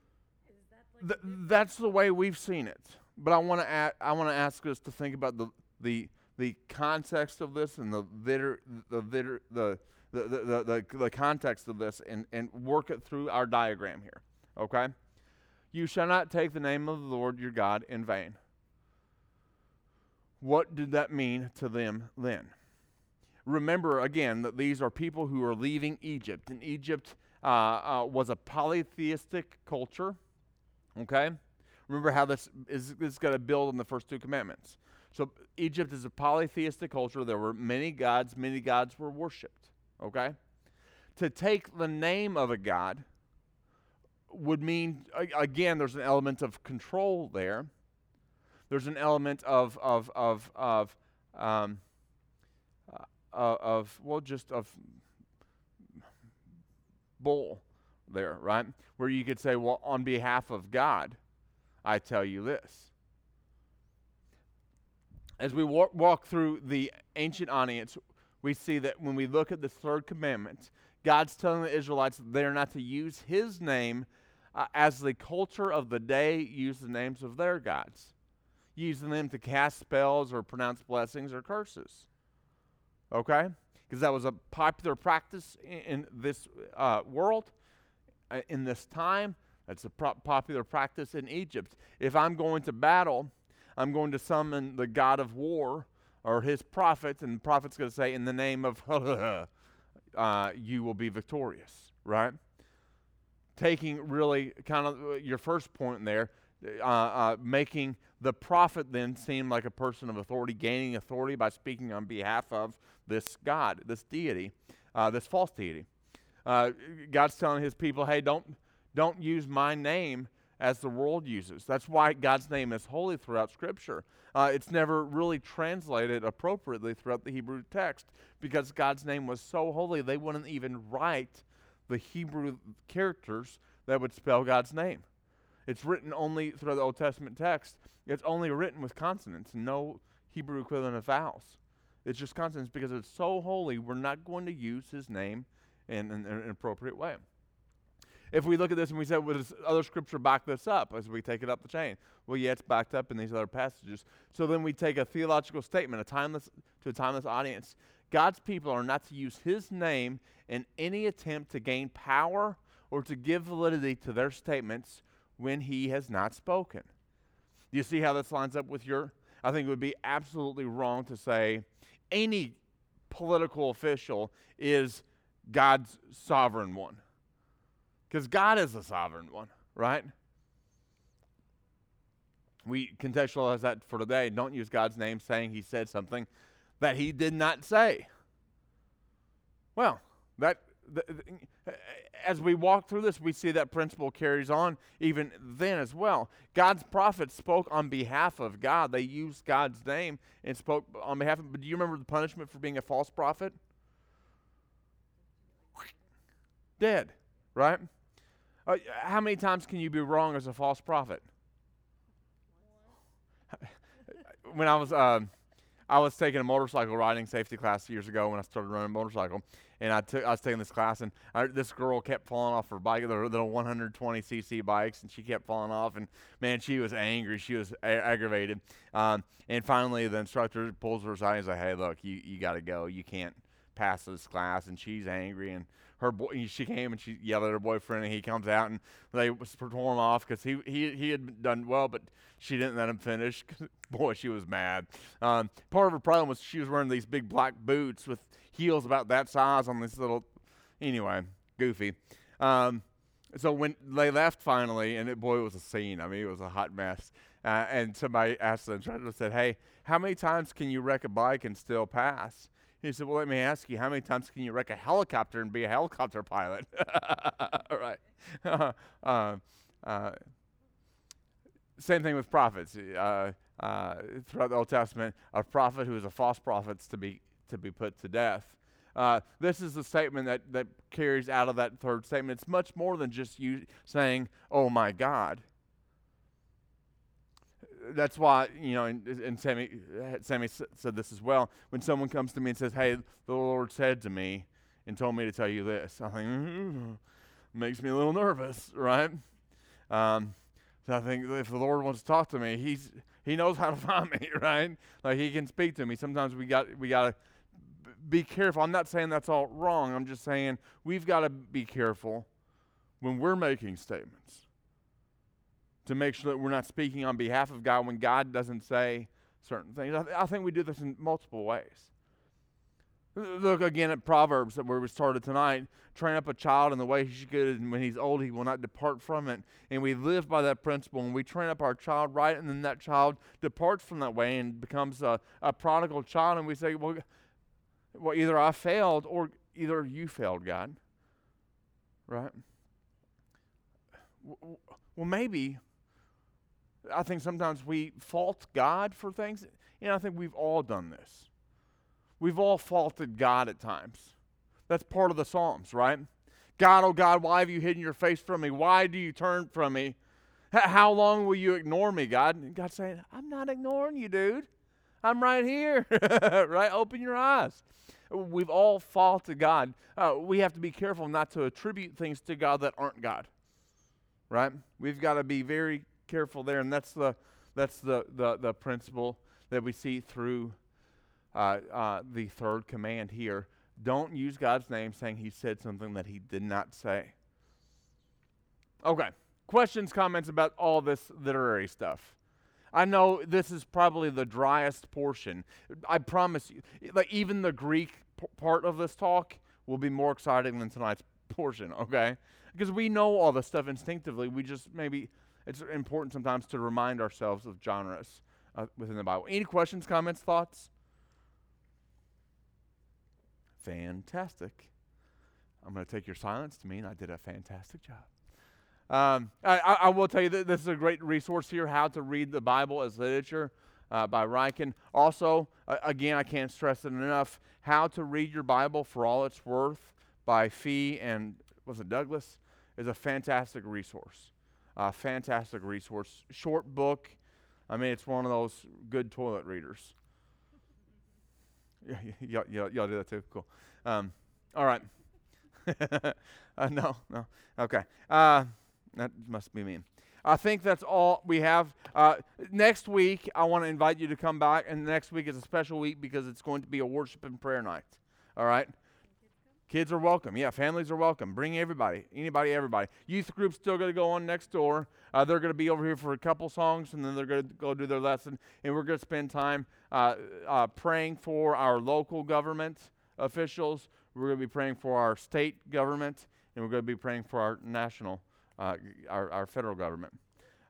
is that like th- that's the way we've seen it. But I want to I want to ask us to think about the the the context of this and the vitter, the vitter, the the, the, the, the, context of this and, and work it through our diagram here. Okay? You shall not take the name of the Lord your God in vain. What did that mean to them then? Remember again that these are people who are leaving Egypt, and Egypt uh, uh, was a polytheistic culture. Okay? Remember how this is, is going to build on the first two commandments. So, Egypt is a polytheistic culture. There were many gods, many gods were worshiped okay? To take the name of a God would mean, again, there's an element of control there. There's an element of, of, of, of, um, uh, of well, just of bull there, right? Where you could say, well, on behalf of God, I tell you this. As we walk, walk through the ancient audience, we see that when we look at the third commandment, God's telling the Israelites they're not to use his name uh, as the culture of the day used the names of their gods, using them to cast spells or pronounce blessings or curses. Okay? Because that was a popular practice in, in this uh, world, uh, in this time. That's a pro- popular practice in Egypt. If I'm going to battle, I'm going to summon the god of war or his prophet, and the prophet's going to say, In the name of <laughs> uh, you will be victorious, right? Taking really kind of uh, your first point there, uh, uh, making the prophet then seem like a person of authority, gaining authority by speaking on behalf of this God, this deity, uh, this false deity. Uh, God's telling his people, hey, don't, don't use my name as the world uses. That's why God's name is holy throughout Scripture. Uh, it's never really translated appropriately throughout the Hebrew text because God's name was so holy they wouldn't even write the Hebrew characters that would spell God's name. It's written only through the Old Testament text. It's only written with consonants, no Hebrew equivalent of vowels. It's just consonants because it's so holy, we're not going to use his name in, in, in an appropriate way. If we look at this and we say, well, does other scripture back this up as we take it up the chain? Well, yeah, it's backed up in these other passages. So then we take a theological statement, a timeless to a timeless audience. God's people are not to use his name in any attempt to gain power or to give validity to their statements when he has not spoken. Do you see how this lines up with your? I think it would be absolutely wrong to say any political official is God's sovereign one. Because God is the sovereign one, right? We contextualize that for today. Don't use God's name saying he said something that he did not say. Well, that as we walk through this, we see that principle carries on even then as well. God's prophets spoke on behalf of God. They used God's name and spoke on behalf of. But do you remember the punishment for being a false prophet? Dead, right? Uh, how many times can you be wrong as a false prophet? when I was um, I was taking a motorcycle riding safety class years ago when I started running a motorcycle, and I took I was taking this class, and I, this girl kept falling off her bike, the little 120 cc bikes, and she kept falling off, and man, she was angry, she was a- aggravated, um, and finally the instructor pulls her aside and says, "Hey, look, you you got to go, you can't pass this class," and she's angry, and her boy, she came and she yelled at her boyfriend, and he comes out and they storm off because he, he he had done well, but she didn't let him finish. boy, she was mad. Um, part of her problem was she was wearing these big black boots with heels about that size on this little. Anyway, goofy. Um, so when they left finally, and it, boy, it was a scene. I mean, it was a hot mess. Uh, and somebody asked the instructor, said, "Hey, how many times can you wreck a bike and still pass?" He said, Well, let me ask you, how many times can you wreck a helicopter and be a helicopter pilot? <laughs> All right. <laughs> uh, uh, same thing with prophets. Uh, uh, throughout the Old Testament, a prophet who is a false prophet is to be, to be put to death. Uh, this is the statement that, that carries out of that third statement. It's much more than just you saying, Oh my God that's why you know, and, and Sammy, Sammy said this as well. When someone comes to me and says, "Hey, the Lord said to me and told me to tell you this," I think mm-hmm, makes me a little nervous, right? Um, so I think if the Lord wants to talk to me, He's He knows how to <laughs> find me, right? Like He can speak to me. Sometimes we got we got to be careful. I'm not saying that's all wrong. I'm just saying we've got to be careful when we're making statements to make sure that we're not speaking on behalf of God when God doesn't say certain things. I, th- I think we do this in multiple ways. Look again at Proverbs where we started tonight. Train up a child in the way he should go, and when he's old, he will not depart from it. And we live by that principle, and we train up our child right, and then that child departs from that way and becomes a, a prodigal child, and we say, well, well, either I failed or either you failed, God. Right? Well, maybe I think sometimes we fault God for things. And I think we've all done this. We've all faulted God at times. That's part of the Psalms, right? God, oh God, why have you hidden your face from me? Why do you turn from me? How long will you ignore me, God? And God's saying, I'm not ignoring you, dude. I'm right here. <laughs> right? Open your eyes. We've all fall to God. Uh, we have to be careful not to attribute things to God that aren't God. Right? We've got to be very careful there, and that's the that's the the, the principle that we see through uh, uh, the third command here. Don't use God's name saying He said something that He did not say. Okay. Questions, comments about all this literary stuff? I know this is probably the driest portion. I promise you, like even the Greek p- part of this talk will be more exciting than tonight's portion, okay? Because we know all this stuff instinctively. We just maybe it's important sometimes to remind ourselves of genres uh, within the Bible. Any questions, comments, thoughts? Fantastic. I'm going to take your silence to mean I did a fantastic job. Um, I, I, will tell you that this is a great resource here, How to Read the Bible as Literature uh, by Ryken. Also, uh, again, I can't stress it enough, How to Read Your Bible for All It's Worth by Fee and, was it Douglas? is a fantastic resource. Uh, fantastic resource. Short book. I mean, it's one of those good toilet readers. <laughs> Yeah, y'all, y'all, y'all do that too. Cool. Um, all right. <laughs> uh, no, no. Okay. That must be me. I think that's all we have. Uh, next week, I want to invite you to come back, and next week is a special week because it's going to be a worship and prayer night. All right? Kids are welcome. Yeah, families are welcome. Bring everybody, anybody, everybody. Youth group's still going to go on next door. Uh, they're going to be over here for a couple songs, and then they're going to go do their lesson. And we're going to spend time uh, uh, praying for our local government officials. We're going to be praying for our state government, and we're going to be praying for our national, uh, our, our federal government.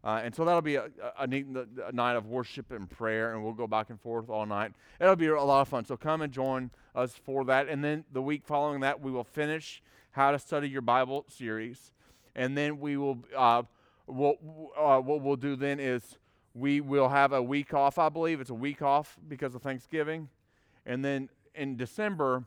Uh, and so that'll be a, a neat a night of worship and prayer, and we'll go back and forth all night. It'll be a lot of fun. So come and join us for that. And then the week following that, we will finish How to Study Your Bible series. And then we will, uh, what, uh, what we'll do then is we will have a week off, I believe. It's a week off because of Thanksgiving. And then in December,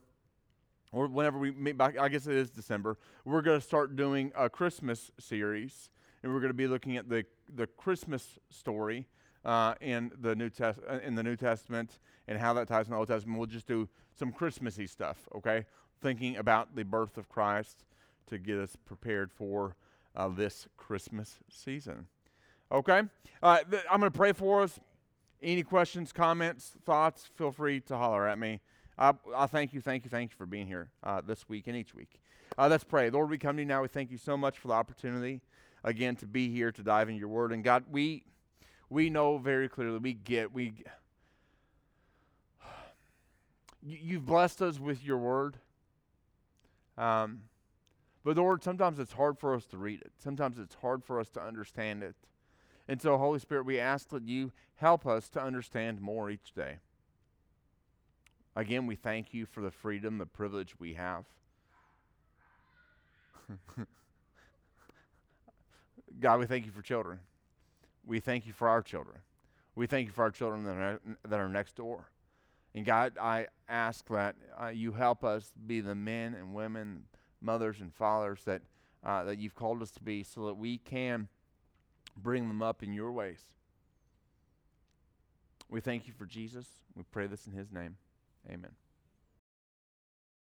or whenever we meet back, I guess it is December, we're going to start doing a Christmas series and we're going to be looking at the, the Christmas story uh, in, the New Test- uh, in the New Testament and how that ties in the Old Testament. We'll just do some Christmassy stuff, okay? Thinking about the birth of Christ to get us prepared for uh, this Christmas season. Okay? Uh, th- I'm going to pray for us. Any questions, comments, thoughts, feel free to holler at me. I, I thank you, thank you, thank you for being here uh, this week and each week. Uh, let's pray. Lord, we come to you now. We thank you so much for the opportunity again to be here to dive into your word. And God, we we know very clearly, we get, we <sighs> you've blessed us with your word. Um, but Lord, sometimes it's hard for us to read it. Sometimes it's hard for us to understand it. And so, Holy Spirit, we ask that you help us to understand more each day. Again, we thank you for the freedom, the privilege we have. <laughs> God, we thank you for children. We thank you for our children. We thank you for our children that are, that are next door. And God, I ask that uh, you help us be the men and women, mothers and fathers that, uh, that you've called us to be so that we can bring them up in your ways. We thank you for Jesus. We pray this in his name. Amen.